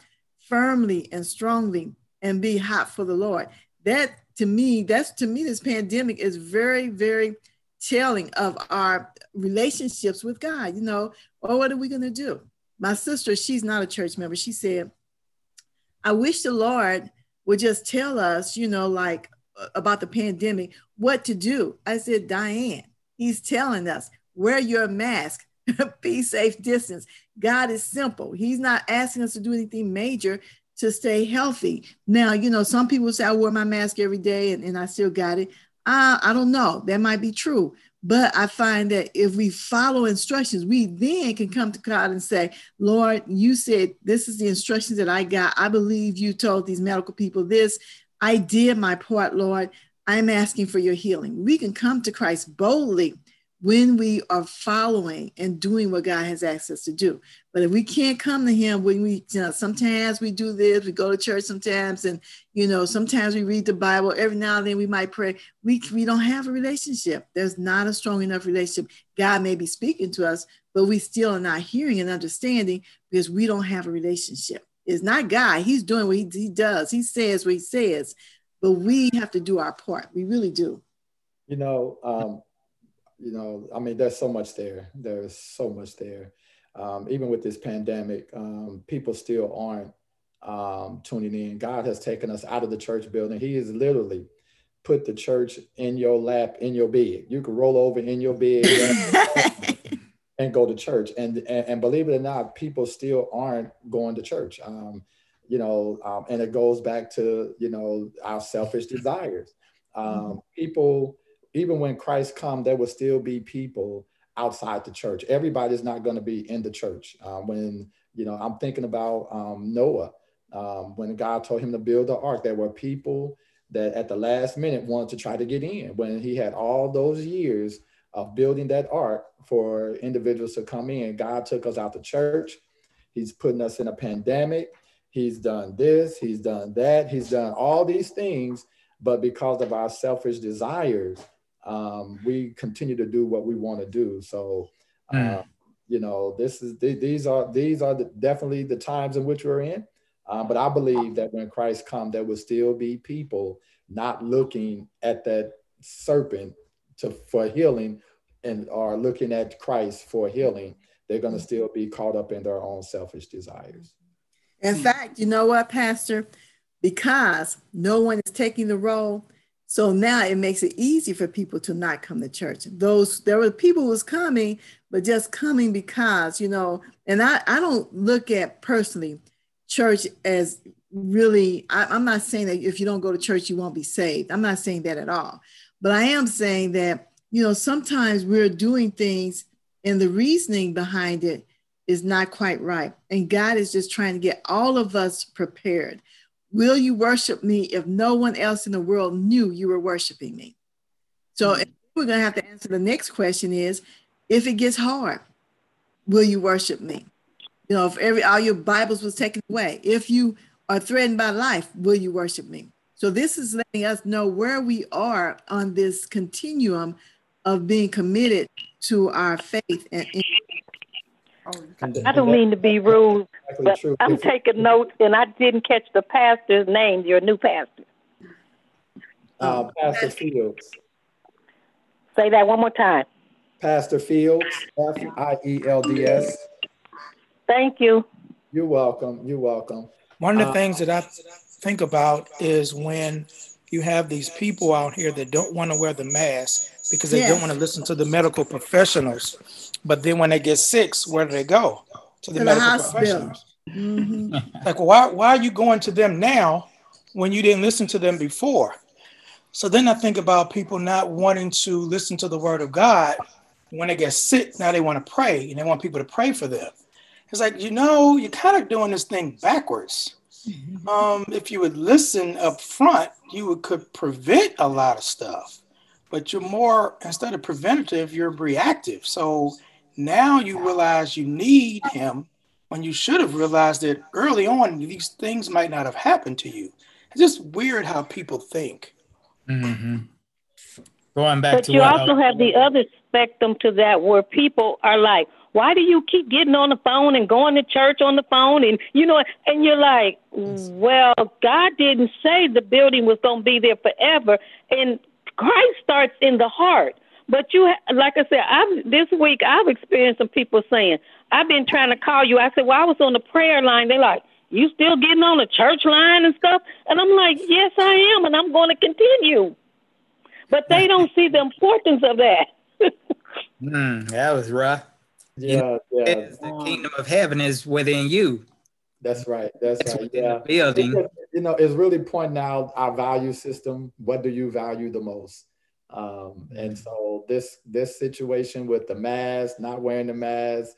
firmly and strongly and be hot for the Lord? that to me, that's to me, this pandemic is very, very telling of our relationships with God. You know, or what are we going to do? My sister, she's not a church member. She said, I wish the Lord would just tell us, you know, like about the pandemic, what to do. I said, Diane, he's telling us, wear your mask, be safe distance. God is simple. He's not asking us to do anything major to stay healthy. Now, you know, some people say I wear my mask every day and, and I still got it. I, I don't know. That might be true. But I find that if we follow instructions, we then can come to God and say, Lord, you said this is the instructions that I got. I believe you told these medical people this. I did my part, Lord. I'm asking for your healing. We can come to Christ boldly when we are following and doing what God has asked us to do. But if we can't come to Him when we, you know, sometimes we do this, we go to church sometimes, and you know, sometimes we read the Bible. Every now and then we might pray. We we don't have a relationship. There's not a strong enough relationship. God may be speaking to us, but we still are not hearing and understanding because we don't have a relationship. It's not God. He's doing what he, he does. He says what he says, but we have to do our part. We really do. You know, um, you know, I mean, there's so much there. There's so much there. Um, even with this pandemic, um, people still aren't um, tuning in. God has taken us out of the church building. He has literally put the church in your lap, in your bed. You can roll over in your bed and go to church. And, and, and believe it or not, people still aren't going to church. Um, you know, um, and it goes back to you know our selfish desires. Um, people even when Christ come, there will still be people outside the church. Everybody's not going to be in the church. Um, when you know, I'm thinking about um, Noah. Um, when God told him to build the ark, there were people that at the last minute wanted to try to get in. When he had all those years of building that ark for individuals to come in, God took us out the church. He's putting us in a pandemic. He's done this. He's done that. He's done all these things, but because of our selfish desires, um, we continue to do what we want to do. So, mm. you know, this is these are these are the, definitely the times in which we're in. Um, but I believe that when Christ comes, there will still be people not looking at that serpent to for healing and are looking at Christ for healing. They're going to still be caught up in their own selfish desires. In fact, you know what, Pastor? Because no one is taking the role, so now it makes it easy for people to not come to church. Those there were people who was coming, but just coming because, you know, and I, I don't look at personally church as really, I, I'm not saying that if you don't go to church, you won't be saved. I'm not saying that at all. But I am saying that, you know, sometimes we're doing things and the reasoning behind it is not quite right. And God is just trying to get all of us prepared. Will you worship me if no one else in the world knew you were worshiping me? So mm-hmm. we're going to have to answer the next question is if it gets hard, will you worship me? You know, if every all your Bibles was taken away, if you are threatened by life, will you worship me? So this is letting us know where we are on this continuum of being committed to our faith and, and I don't mean to be rude, but I'm taking notes and I didn't catch the pastor's name, your new pastor. Uh, pastor Fields. Say that one more time. Pastor Fields, F I E L D S. Thank you. You're welcome. You're welcome. One of the uh, things that I think about is when you have these people out here that don't want to wear the mask because they don't want to listen to the medical professionals. But then when they get sick, where do they go? To the to medical the professionals. Mm-hmm. like, why, why are you going to them now when you didn't listen to them before? So then I think about people not wanting to listen to the word of God. When they get sick, now they want to pray and they want people to pray for them. It's like, you know, you're kind of doing this thing backwards. Mm-hmm. Um, if you would listen up front, you would, could prevent a lot of stuff but you're more instead of preventative, you're reactive. So now you realize you need him when you should have realized that early on these things might not have happened to you. It's just weird how people think. Mm-hmm. Going back but to you also have the other spectrum to that where people are like, why do you keep getting on the phone and going to church on the phone and you know and you're like well god didn't say the building was going to be there forever and Christ starts in the heart. But you, like I said, I've this week I've experienced some people saying, "I've been trying to call you." I said, "Well, I was on the prayer line." They're like, "You still getting on the church line and stuff?" And I'm like, "Yes, I am, and I'm going to continue." But they don't see the importance of that. mm, that was rough. Yeah, you know, yeah. The kingdom of heaven is within you. That's right. That's, That's right. Yeah. building. You know, it's really pointing out our value system. What do you value the most? Um, and mm-hmm. so this this situation with the mask, not wearing the mask,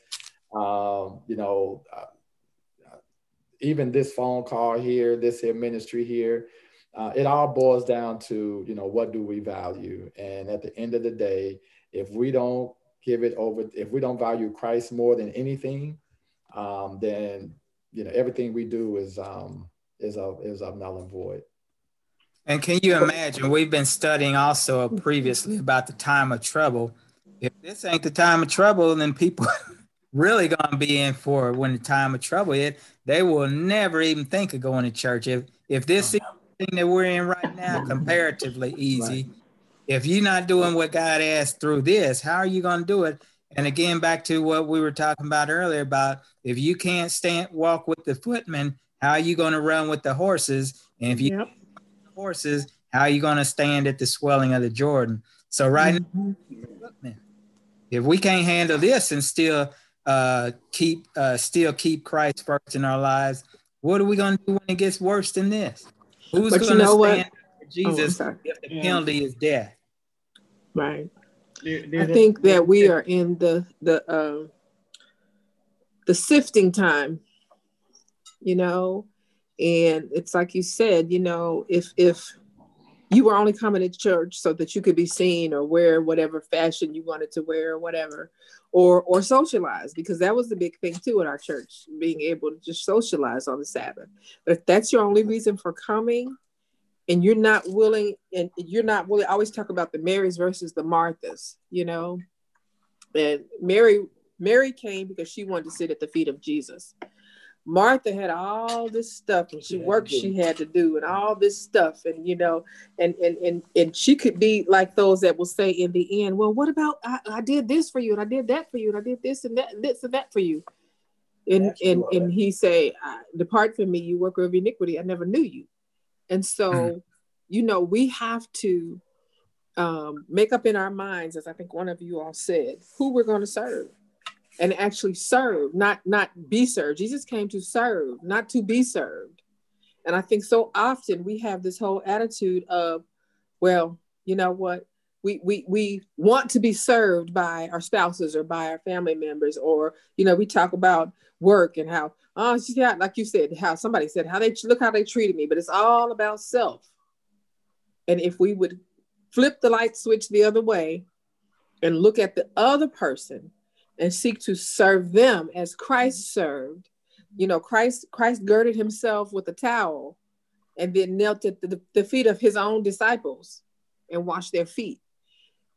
um, you know, uh, even this phone call here, this here ministry here, uh, it all boils down to you know what do we value, and at the end of the day, if we don't give it over, if we don't value Christ more than anything, um, then you know everything we do is um, is of is of null and void. And can you imagine? We've been studying also previously about the time of trouble. If this ain't the time of trouble, then people really gonna be in for it when the time of trouble hit. They will never even think of going to church. If if this is uh-huh. thing that we're in right now, comparatively easy. Right. If you're not doing what God asked through this, how are you gonna do it? And again, back to what we were talking about earlier about if you can't stand walk with the footmen, how are you to run with the horses? And if you yep. Horses, how are you going to stand at the swelling of the Jordan? So right mm-hmm. now, if we can't handle this and still uh, keep uh, still keep Christ first in our lives, what are we going to do when it gets worse than this? Who's going to stand what? for Jesus oh, if the penalty is death? Right. I think that we are in the the uh, the sifting time, you know, and it's like you said, you know, if if you were only coming to church so that you could be seen or wear whatever fashion you wanted to wear or whatever, or or socialize because that was the big thing too in our church, being able to just socialize on the Sabbath. But if that's your only reason for coming, and you're not willing and you're not willing I always talk about the marys versus the marthas you know and mary mary came because she wanted to sit at the feet of jesus martha had all this stuff and she worked she had to do and all this stuff and you know and and and, and she could be like those that will say in the end well what about I, I did this for you and i did that for you and i did this and that and this and that for you. And and and he say depart from me you worker of iniquity. I never knew you. And so, mm. you know, we have to um, make up in our minds, as I think one of you all said, who we're going to serve and actually serve, not not be served. Jesus came to serve, not to be served. And I think so often we have this whole attitude of, well, you know what? We, we, we want to be served by our spouses or by our family members, or, you know, we talk about work and how oh, she got, like you said, how somebody said, how they look how they treated me, but it's all about self. And if we would flip the light switch the other way and look at the other person and seek to serve them as Christ mm-hmm. served, you mm-hmm. know, Christ, Christ girded himself with a towel and then knelt at the, the feet of his own disciples and washed their feet.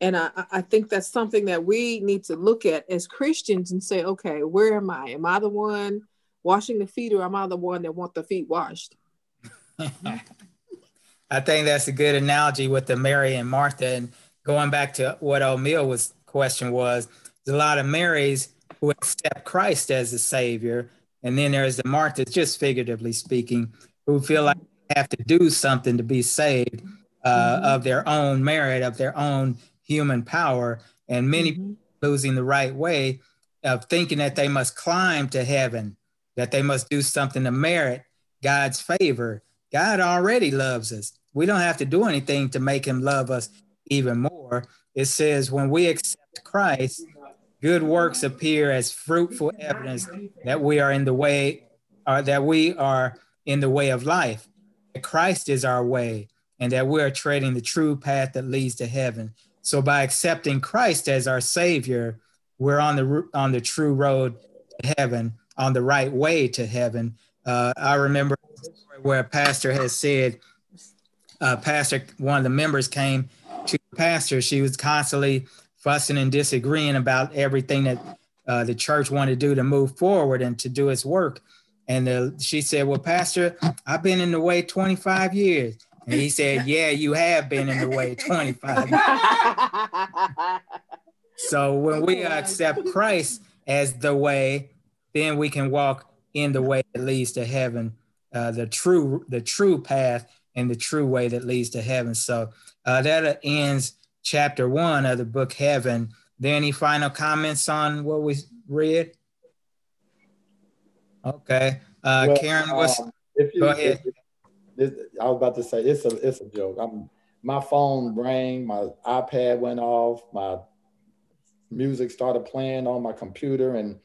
And I, I think that's something that we need to look at as Christians and say, okay, where am I? Am I the one washing the feet, or am I the one that want the feet washed? I think that's a good analogy with the Mary and Martha. And going back to what O'Meal was question was, there's a lot of Marys who accept Christ as the Savior, and then there's the Marthas, just figuratively speaking, who feel like they have to do something to be saved uh, mm-hmm. of their own merit, of their own human power, and many mm-hmm. losing the right way of thinking that they must climb to heaven that they must do something to merit God's favor. God already loves us. We don't have to do anything to make him love us even more. It says, when we accept Christ, good works appear as fruitful evidence that we are in the way, or that we are in the way of life. That Christ is our way, and that we are treading the true path that leads to heaven. So by accepting Christ as our Savior, we're on the on the true road to heaven on the right way to heaven. Uh, I remember where a pastor has said, uh, pastor, one of the members came to the pastor. She was constantly fussing and disagreeing about everything that uh, the church wanted to do to move forward and to do its work. And uh, she said, Well, Pastor, I've been in the way 25 years. And he said, Yeah, you have been in the way 25 years. so when we accept Christ as the way, then we can walk in the way that leads to heaven, uh, the true the true path and the true way that leads to heaven. So uh, that ends chapter one of the book Heaven. There any final comments on what we read? Okay, uh, well, Karen, what's um, if you, go ahead. If, I was about to say it's a it's a joke. I'm my phone rang, my iPad went off, my music started playing on my computer, and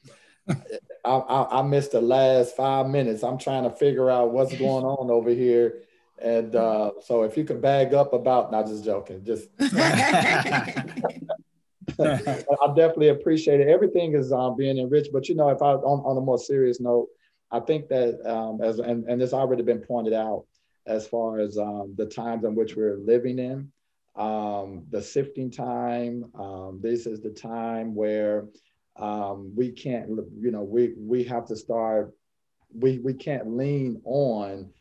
I, I, I, missed the last five minutes. I'm trying to figure out what's going on over here. And uh, so if you could bag up about, not just joking, just. I definitely appreciate it. Everything is um, being enriched, but you know, if I on, on a more serious note, I think that um, as and, and it's already been pointed out as far as um, the times in which we're living in, um, the sifting time. Um, this is the time where um, we can't, you know, we we have to start. We we can't lean on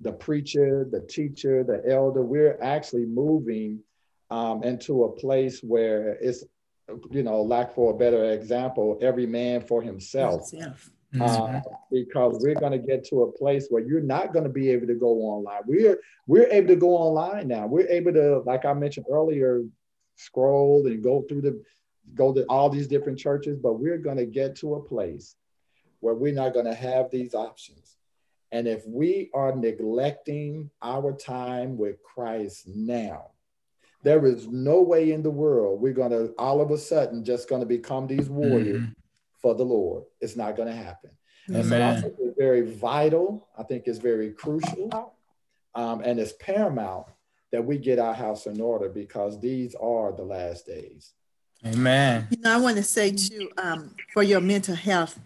the preacher, the teacher, the elder. We're actually moving um, into a place where it's, you know, lack for a better example, every man for himself. Uh, because we're going to get to a place where you're not going to be able to go online. We're we're able to go online now. We're able to, like I mentioned earlier, scroll and go through the go to all these different churches, but we're going to get to a place where we're not going to have these options. And if we are neglecting our time with Christ now, there is no way in the world we're going to all of a sudden just going to become these warriors mm-hmm. for the Lord. It's not going to happen. Amen. So I think it's very vital. I think it's very crucial. Um, and it's paramount that we get our house in order because these are the last days. Amen. You know, I want to say too, um, for your mental health,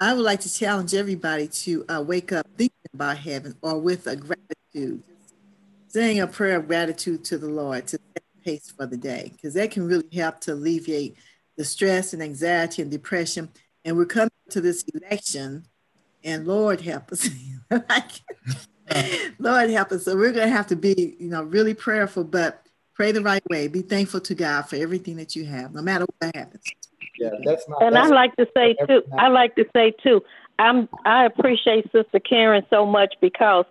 I would like to challenge everybody to uh, wake up thinking about heaven or with a gratitude, saying a prayer of gratitude to the Lord to set the pace for the day, because that can really help to alleviate the stress and anxiety and depression. And we're coming to this election, and Lord help us. Lord help us. So we're going to have to be, you know, really prayerful, but pray the right way. Be thankful to God for everything that you have, no matter what happens. Yeah, that's not. And that's I like to say too. I like to say too. I'm. I appreciate Sister Karen so much because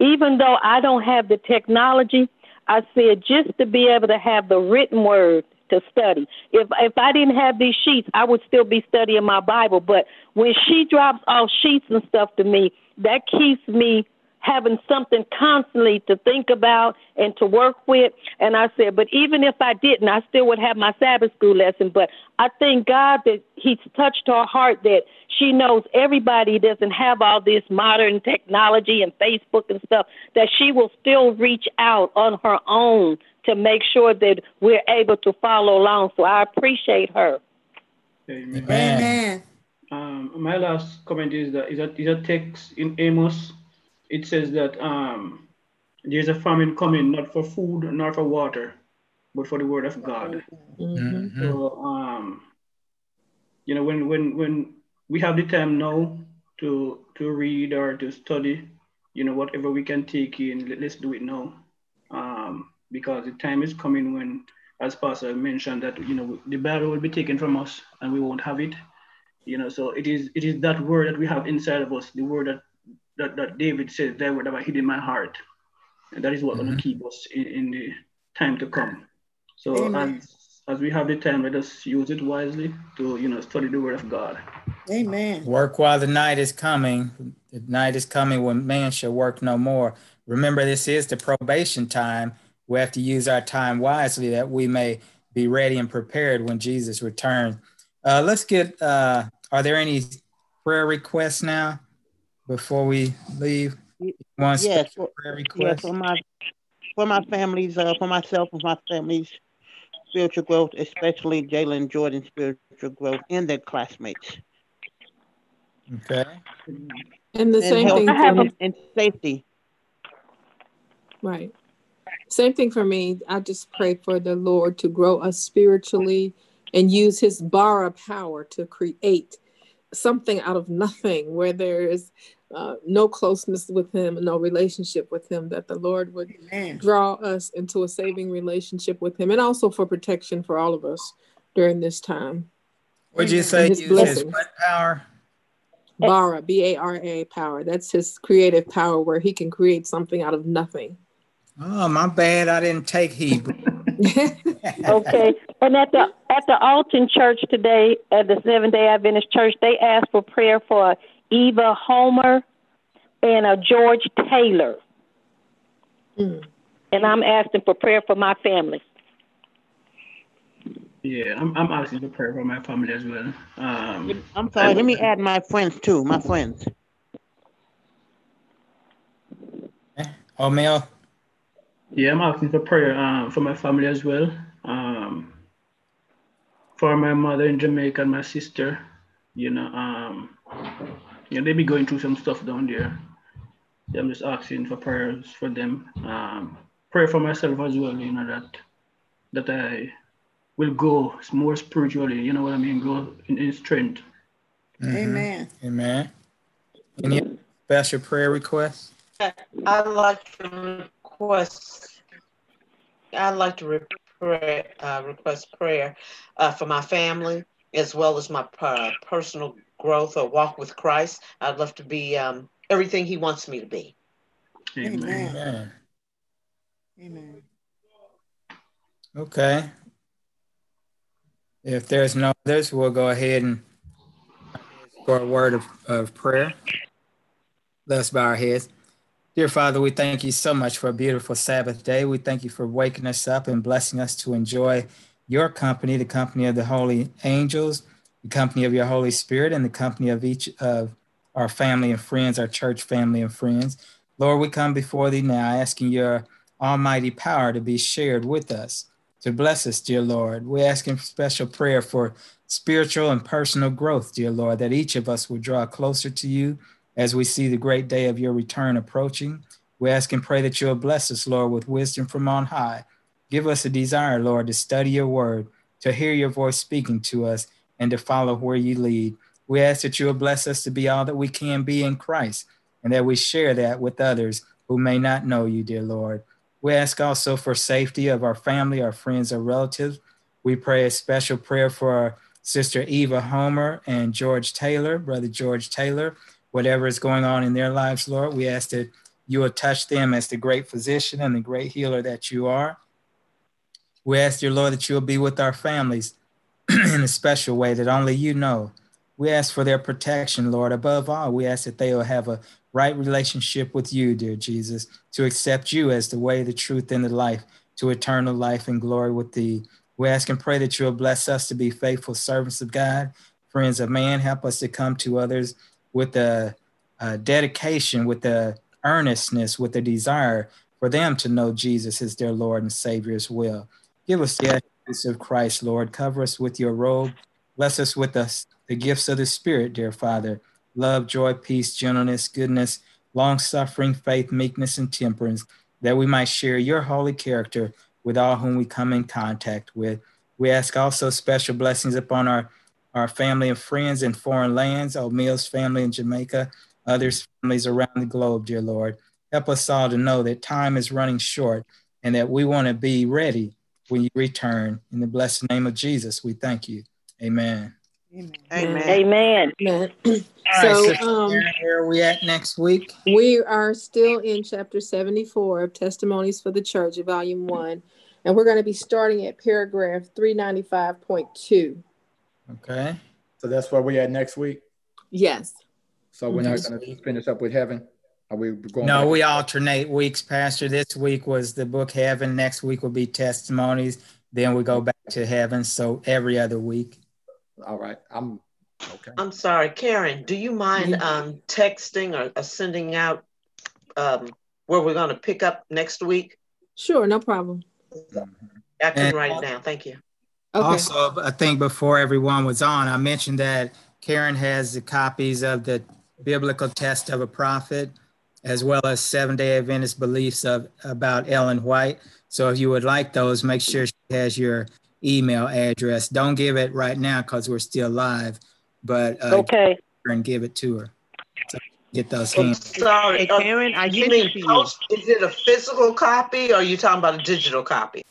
even though I don't have the technology, I said just to be able to have the written word to study. If if I didn't have these sheets, I would still be studying my Bible. But when she drops off sheets and stuff to me, that keeps me having something constantly to think about and to work with. And I said, but even if I didn't, I still would have my Sabbath school lesson. But I thank God that He's touched her heart that she knows everybody doesn't have all this modern technology and Facebook and stuff, that she will still reach out on her own to make sure that we're able to follow along. So I appreciate her. Amen. Amen. Um, my last comment is that is that is a text in Amos it says that um, there's a famine coming, not for food, nor for water, but for the word of God. Mm-hmm. So, um, you know, when when when we have the time now to to read or to study, you know, whatever we can take in, let's do it now, um, because the time is coming when, as Pastor mentioned, that you know the Bible will be taken from us and we won't have it. You know, so it is it is that word that we have inside of us, the word that that, that David said, that whatever hid in my heart. And that is what mm-hmm. going to keep us in, in, the time to come. So as, as we have the time, let us use it wisely to, you know, study the word of God. Amen. Work while the night is coming. The night is coming when man shall work no more. Remember, this is the probation time. We have to use our time wisely that we may be ready and prepared when Jesus returns. Uh, let's get, uh, are there any prayer requests now? Before we leave? One yes, for, prayer request? for my for my families, uh, for myself and my family's spiritual growth, especially Jalen Jordan's spiritual growth and their classmates. Okay. And the and same thing for and safety. Right. Same thing for me. I just pray for the Lord to grow us spiritually and use his bara power to create something out of nothing where there is uh, no closeness with him, no relationship with him, that the Lord would Amen. draw us into a saving relationship with him and also for protection for all of us during this time. Would you say his, his what power? Bara, B A R A power. That's his creative power where he can create something out of nothing. Oh, my bad. I didn't take Hebrew. okay. And at the at the Alton Church today, at the Seventh Day Adventist Church, they asked for prayer for Eva Homer and a George Taylor. Mm. And I'm asking for prayer for my family. Yeah, I'm, I'm asking for prayer for my family as well. Um, I'm sorry, let me add my friends too, my friends. Oh, Mel? Yeah, I'm asking for prayer um, for my family as well. Um, for my mother in Jamaica and my sister. You know, um, you know, they be going through some stuff down there. I'm just asking for prayers for them. Um, pray for myself as well, you know, that that I will go more spiritually, you know what I mean, go in, in strength. Mm-hmm. Amen. Amen. Any special prayer requests? I'd like to request, I'd like to re- uh, request prayer uh, for my family as well as my uh, personal growth or walk with Christ. I'd love to be um, everything He wants me to be. Amen. Amen. Amen. Okay. If there's no others, we'll go ahead and for a word of, of prayer. Let's bow our heads. Dear Father, we thank you so much for a beautiful Sabbath day. We thank you for waking us up and blessing us to enjoy your company, the company of the holy angels, the company of your Holy Spirit, and the company of each of our family and friends, our church family and friends. Lord, we come before thee now asking your almighty power to be shared with us, to bless us, dear Lord. We're asking special prayer for spiritual and personal growth, dear Lord, that each of us will draw closer to you as we see the great day of your return approaching. We ask and pray that you'll bless us, Lord, with wisdom from on high. Give us a desire, Lord, to study your word, to hear your voice speaking to us, and to follow where you lead. We ask that you will bless us to be all that we can be in Christ and that we share that with others who may not know you, dear Lord. We ask also for safety of our family, our friends, our relatives. We pray a special prayer for our sister Eva Homer and George Taylor, brother George Taylor, whatever is going on in their lives, Lord. We ask that you will touch them as the great physician and the great healer that you are. We ask, dear Lord, that you will be with our families in a special way that only you know. We ask for their protection, Lord. Above all, we ask that they will have a right relationship with you, dear Jesus, to accept you as the way, the truth, and the life to eternal life and glory with thee. We ask and pray that you will bless us to be faithful servants of God, friends of man. Help us to come to others with a, a uh, dedication, with a earnestness, with a desire for them to know Jesus as their Lord and Savior as well. Give us the attributes of Christ, Lord. Cover us with your robe. Bless us with us the gifts of the Spirit, dear Father love, joy, peace, gentleness, goodness, long suffering, faith, meekness, and temperance, that we might share your holy character with all whom we come in contact with. We ask also special blessings upon our, our family and friends in foreign lands, O'Meal's family in Jamaica, others families around the globe, dear Lord. Help us all to know that time is running short and that we want to be ready when you return. In the blessed name of Jesus, we thank you. Amen. Amen. Amen. Amen. so, um, where are we at next week? We are still in chapter 74 of Testimonies for the Church, volume one, and we're going to be starting at paragraph 395.2. Okay. So that's where we at next week? Yes. So we're not going to finish up with heaven? Are we going no, we alternate weeks, Pastor. This week was the book Heaven. Next week will be testimonies. Then we go back to heaven. So every other week. All right. I'm okay. I'm sorry, Karen. Do you mind um, texting or, or, sending out um, where we're going to pick up next week? Sure, no problem. I can and, write it down. Thank you. Okay. Also, I think before everyone was on, I mentioned that Karen has the copies of the biblical test of a prophet, as well as Seventh Day Adventist beliefs of about Ellen White. So if you would like those, make sure she has your email address. Don't give it right now because we're still live, but uh, okay, and give it to her. So get those hands. Sorry, hey, Karen, I you mean post, is it a physical copy or are you talking about a digital copy?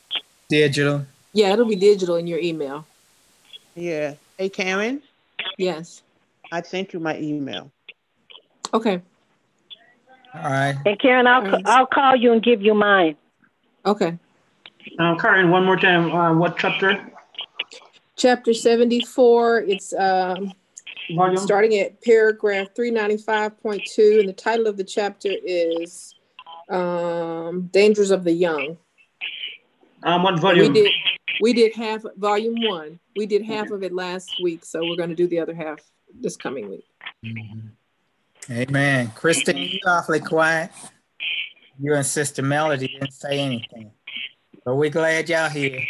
Digital. Yeah, it'll be digital in your email. Yeah. Hey, Karen. Yes. I sent you my email. Okay. All right. Hey, Karen, I'll right. I'll call you and give you mine. Okay. Um, Karen, one more time. Uh, what chapter? Chapter 74. It's um, Volume? starting at paragraph 395.2. And the title of the chapter is um, Dangers of the Young. Um, what volume? We did, we did half, volume one. We did half of it last week. So we're going to do the other half this coming week. Mm-hmm. Amen. Kristen, awfully quiet. You and Sister Melody didn't say anything. But we're glad y'all here.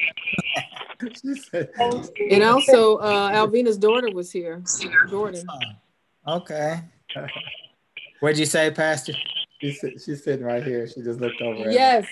and also, uh, Alvina's daughter was here, Jordan. Oh, okay. What'd you say, Pastor? She's, she's sitting right here. She just looked over. Yes.